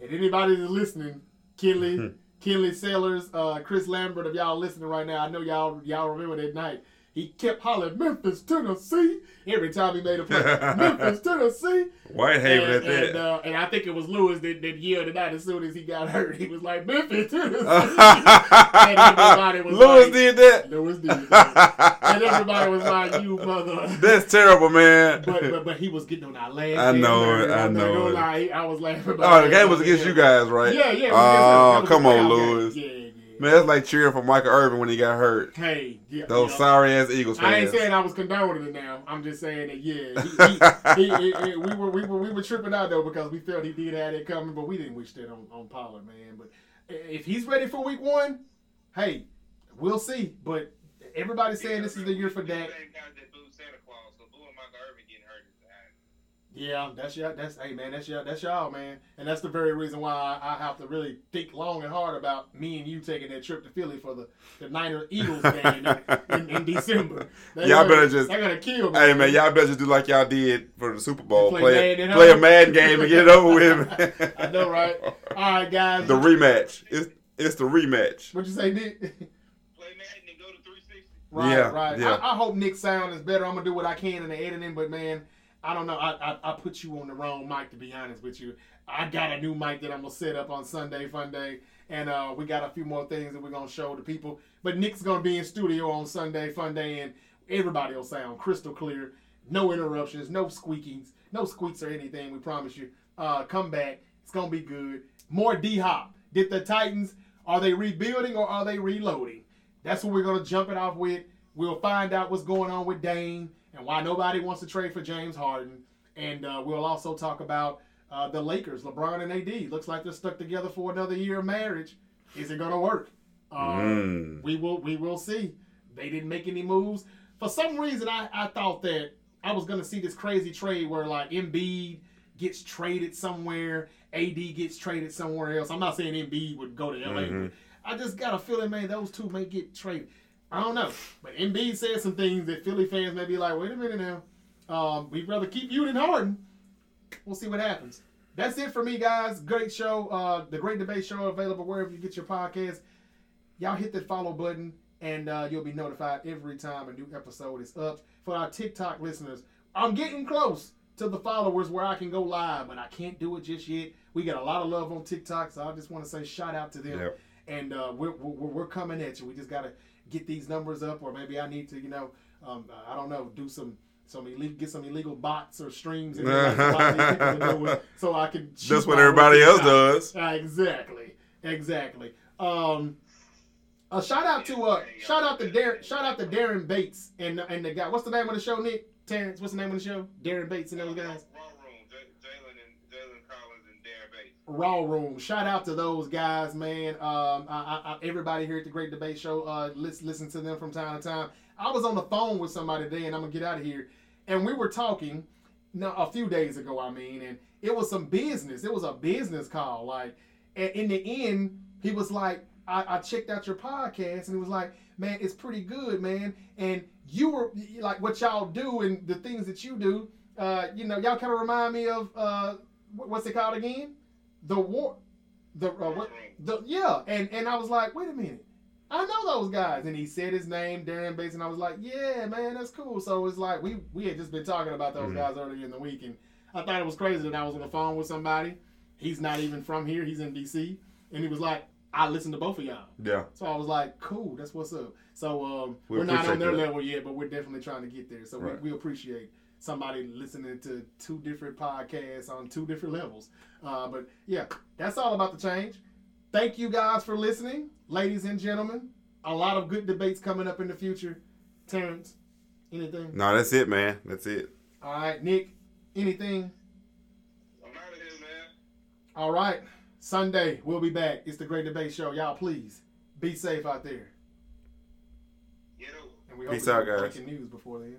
And anybody that's listening, Kinley, Kinley Sellers, uh, Chris Lambert, if y'all listening right now, I know y'all y'all remember that night. He kept hollering Memphis, Tennessee every time he made a play. Memphis, Tennessee. Whitehaven and, at that. and, uh, and I think it was Lewis that, that yelled it out as soon as he got hurt. He was like Memphis, Tennessee. and everybody was Lewis like, did that. Lewis did. that. and everybody was like, "You mother." That's terrible, man. But, but but he was getting on our last. I know it, I know it. I was laughing. oh, the game was against you guys, right? Yeah, yeah. Oh, against us. That was come on. Lewis. Yeah. Man, that's like cheering for Michael Irvin when he got hurt. Hey, yeah, Those yeah. sorry ass Eagles fans. I ain't saying I was condoning it now. I'm just saying that yeah, he, he, he, we were we were we were tripping out though because we felt he did have it coming, but we didn't wish that on on Pollard, man. But if he's ready for Week One, hey, we'll see. But everybody's saying this is the year for Dak. Same guys that booed Santa Claus, so booing Michael Irvin getting hurt is bad. Yeah, that's y'all. That's hey man, that's y'all. That's y'all, man. And that's the very reason why I, I have to really think long and hard about me and you taking that trip to Philly for the the Niner Eagles game in, in, in December. They Y'all better just- They're gonna kill me. Hey man, y'all better just do like y'all did for the Super Bowl. Play Play, Madden play a home. Madden game and get it over with. I know, right? All right, guys. The rematch. It's it's the rematch. What'd you say, Nick? Play Madden and go to 360. right, Yeah, right. yeah. I, I hope Nick's sound is better. I'm gonna do what I can in the editing, but man, I don't know. I, I I put you on the wrong mic to be honest with you. I got a new mic that I'm gonna set up on Sunday Fun Day, and uh, we got a few more things that we're gonna show the people. But Nick's gonna be in studio on Sunday Fun Day, and everybody will sound crystal clear. No interruptions, no squeakings, no squeaks or anything. We promise you. Uh, come back. It's gonna be good. More D Hop. Did the Titans? Are they rebuilding or are they reloading? That's what we're gonna jump it off with. We'll find out what's going on with Dame and why nobody wants to trade for James Harden. And uh, we'll also talk about uh, the Lakers, LeBron and AD. Looks like they're stuck together for another year of marriage. Is it gonna work? Uh, Mm. We will. We will see. They didn't make any moves. For some reason, I, I thought that I was gonna see this crazy trade where like Embiid gets traded somewhere, AD gets traded somewhere else. I'm not saying Embiid would go to LA, Mhm. but I just got a feeling, man, those two may get traded. I don't know, but Embiid said some things that Philly fans may be like, wait a minute now, um, we'd rather keep you than Harden. We'll see what happens. That's it for me, guys. Great show. Uh, the Great Debate Show available wherever you get your podcast. Y'all hit that follow button, and uh, you'll be notified every time a new episode is up. For our TikTok listeners, I'm getting close to the followers where I can go live, but I can't do it just yet. We got a lot of love on TikTok, so I just want to say shout out to them. Yep. And uh, we're, we're, we're coming at you. We just got to get these numbers up, or maybe I need to, you know, um, I don't know, do some. Some illegal, get some illegal bots or streams in there, like a lot of these people are doing, so I can. That's what everybody else does. Exactly, exactly. Um, a shout out to uh, shout out to Darren, shout out to Darren Bates and and the guy. What's the name of the show, Nick? Terrence. What's the name of the show? Darren Bates and those guys. Raw Room, J- Jalen and Jalen Collins and Darren Bates. Raw Room. Shout out to those guys, man. Um, I, I, everybody here at the Great Debate Show, uh, let's listen to them from time to time. I was on the phone with somebody today, and I'm gonna get out of here, and we were talking, no, a few days ago, I mean, and it was some business. It was a business call, like, and in the end, he was like, I, I checked out your podcast, and he was like, man, it's pretty good, man, and you were like what y'all do and the things that you do. Uh, you know, y'all kind of remind me of uh, what's it called again? The war, the uh, what? The yeah, and and I was like, wait a minute, I know those guys, and he said his name, Darren Bates, and I was like, yeah, man, that's cool. So it's like we we had just been talking about those Mhm. guys earlier in the week, and I thought it was crazy that I was on the phone with somebody. He's not even from here; he's in D.C., and he was like, I listened to both of y'all. Yeah. So I was like, cool, that's what's up. So um, we are not on their that. level yet, but we're definitely trying to get there. So Right. we, we appreciate somebody listening to two different podcasts on two different levels. Uh, but yeah, that's all about the change. Thank you guys for listening, ladies and gentlemen. A lot of good debates coming up in the future. Terrence, anything? No, that's it, man. That's it. All right, Nick, anything? I'm out of here, man. All right, Sunday we'll be back. It's the Great Debate Show. Y'all, please be safe out there. Get over. And we hope Peace we out, have guys. breaking news before then.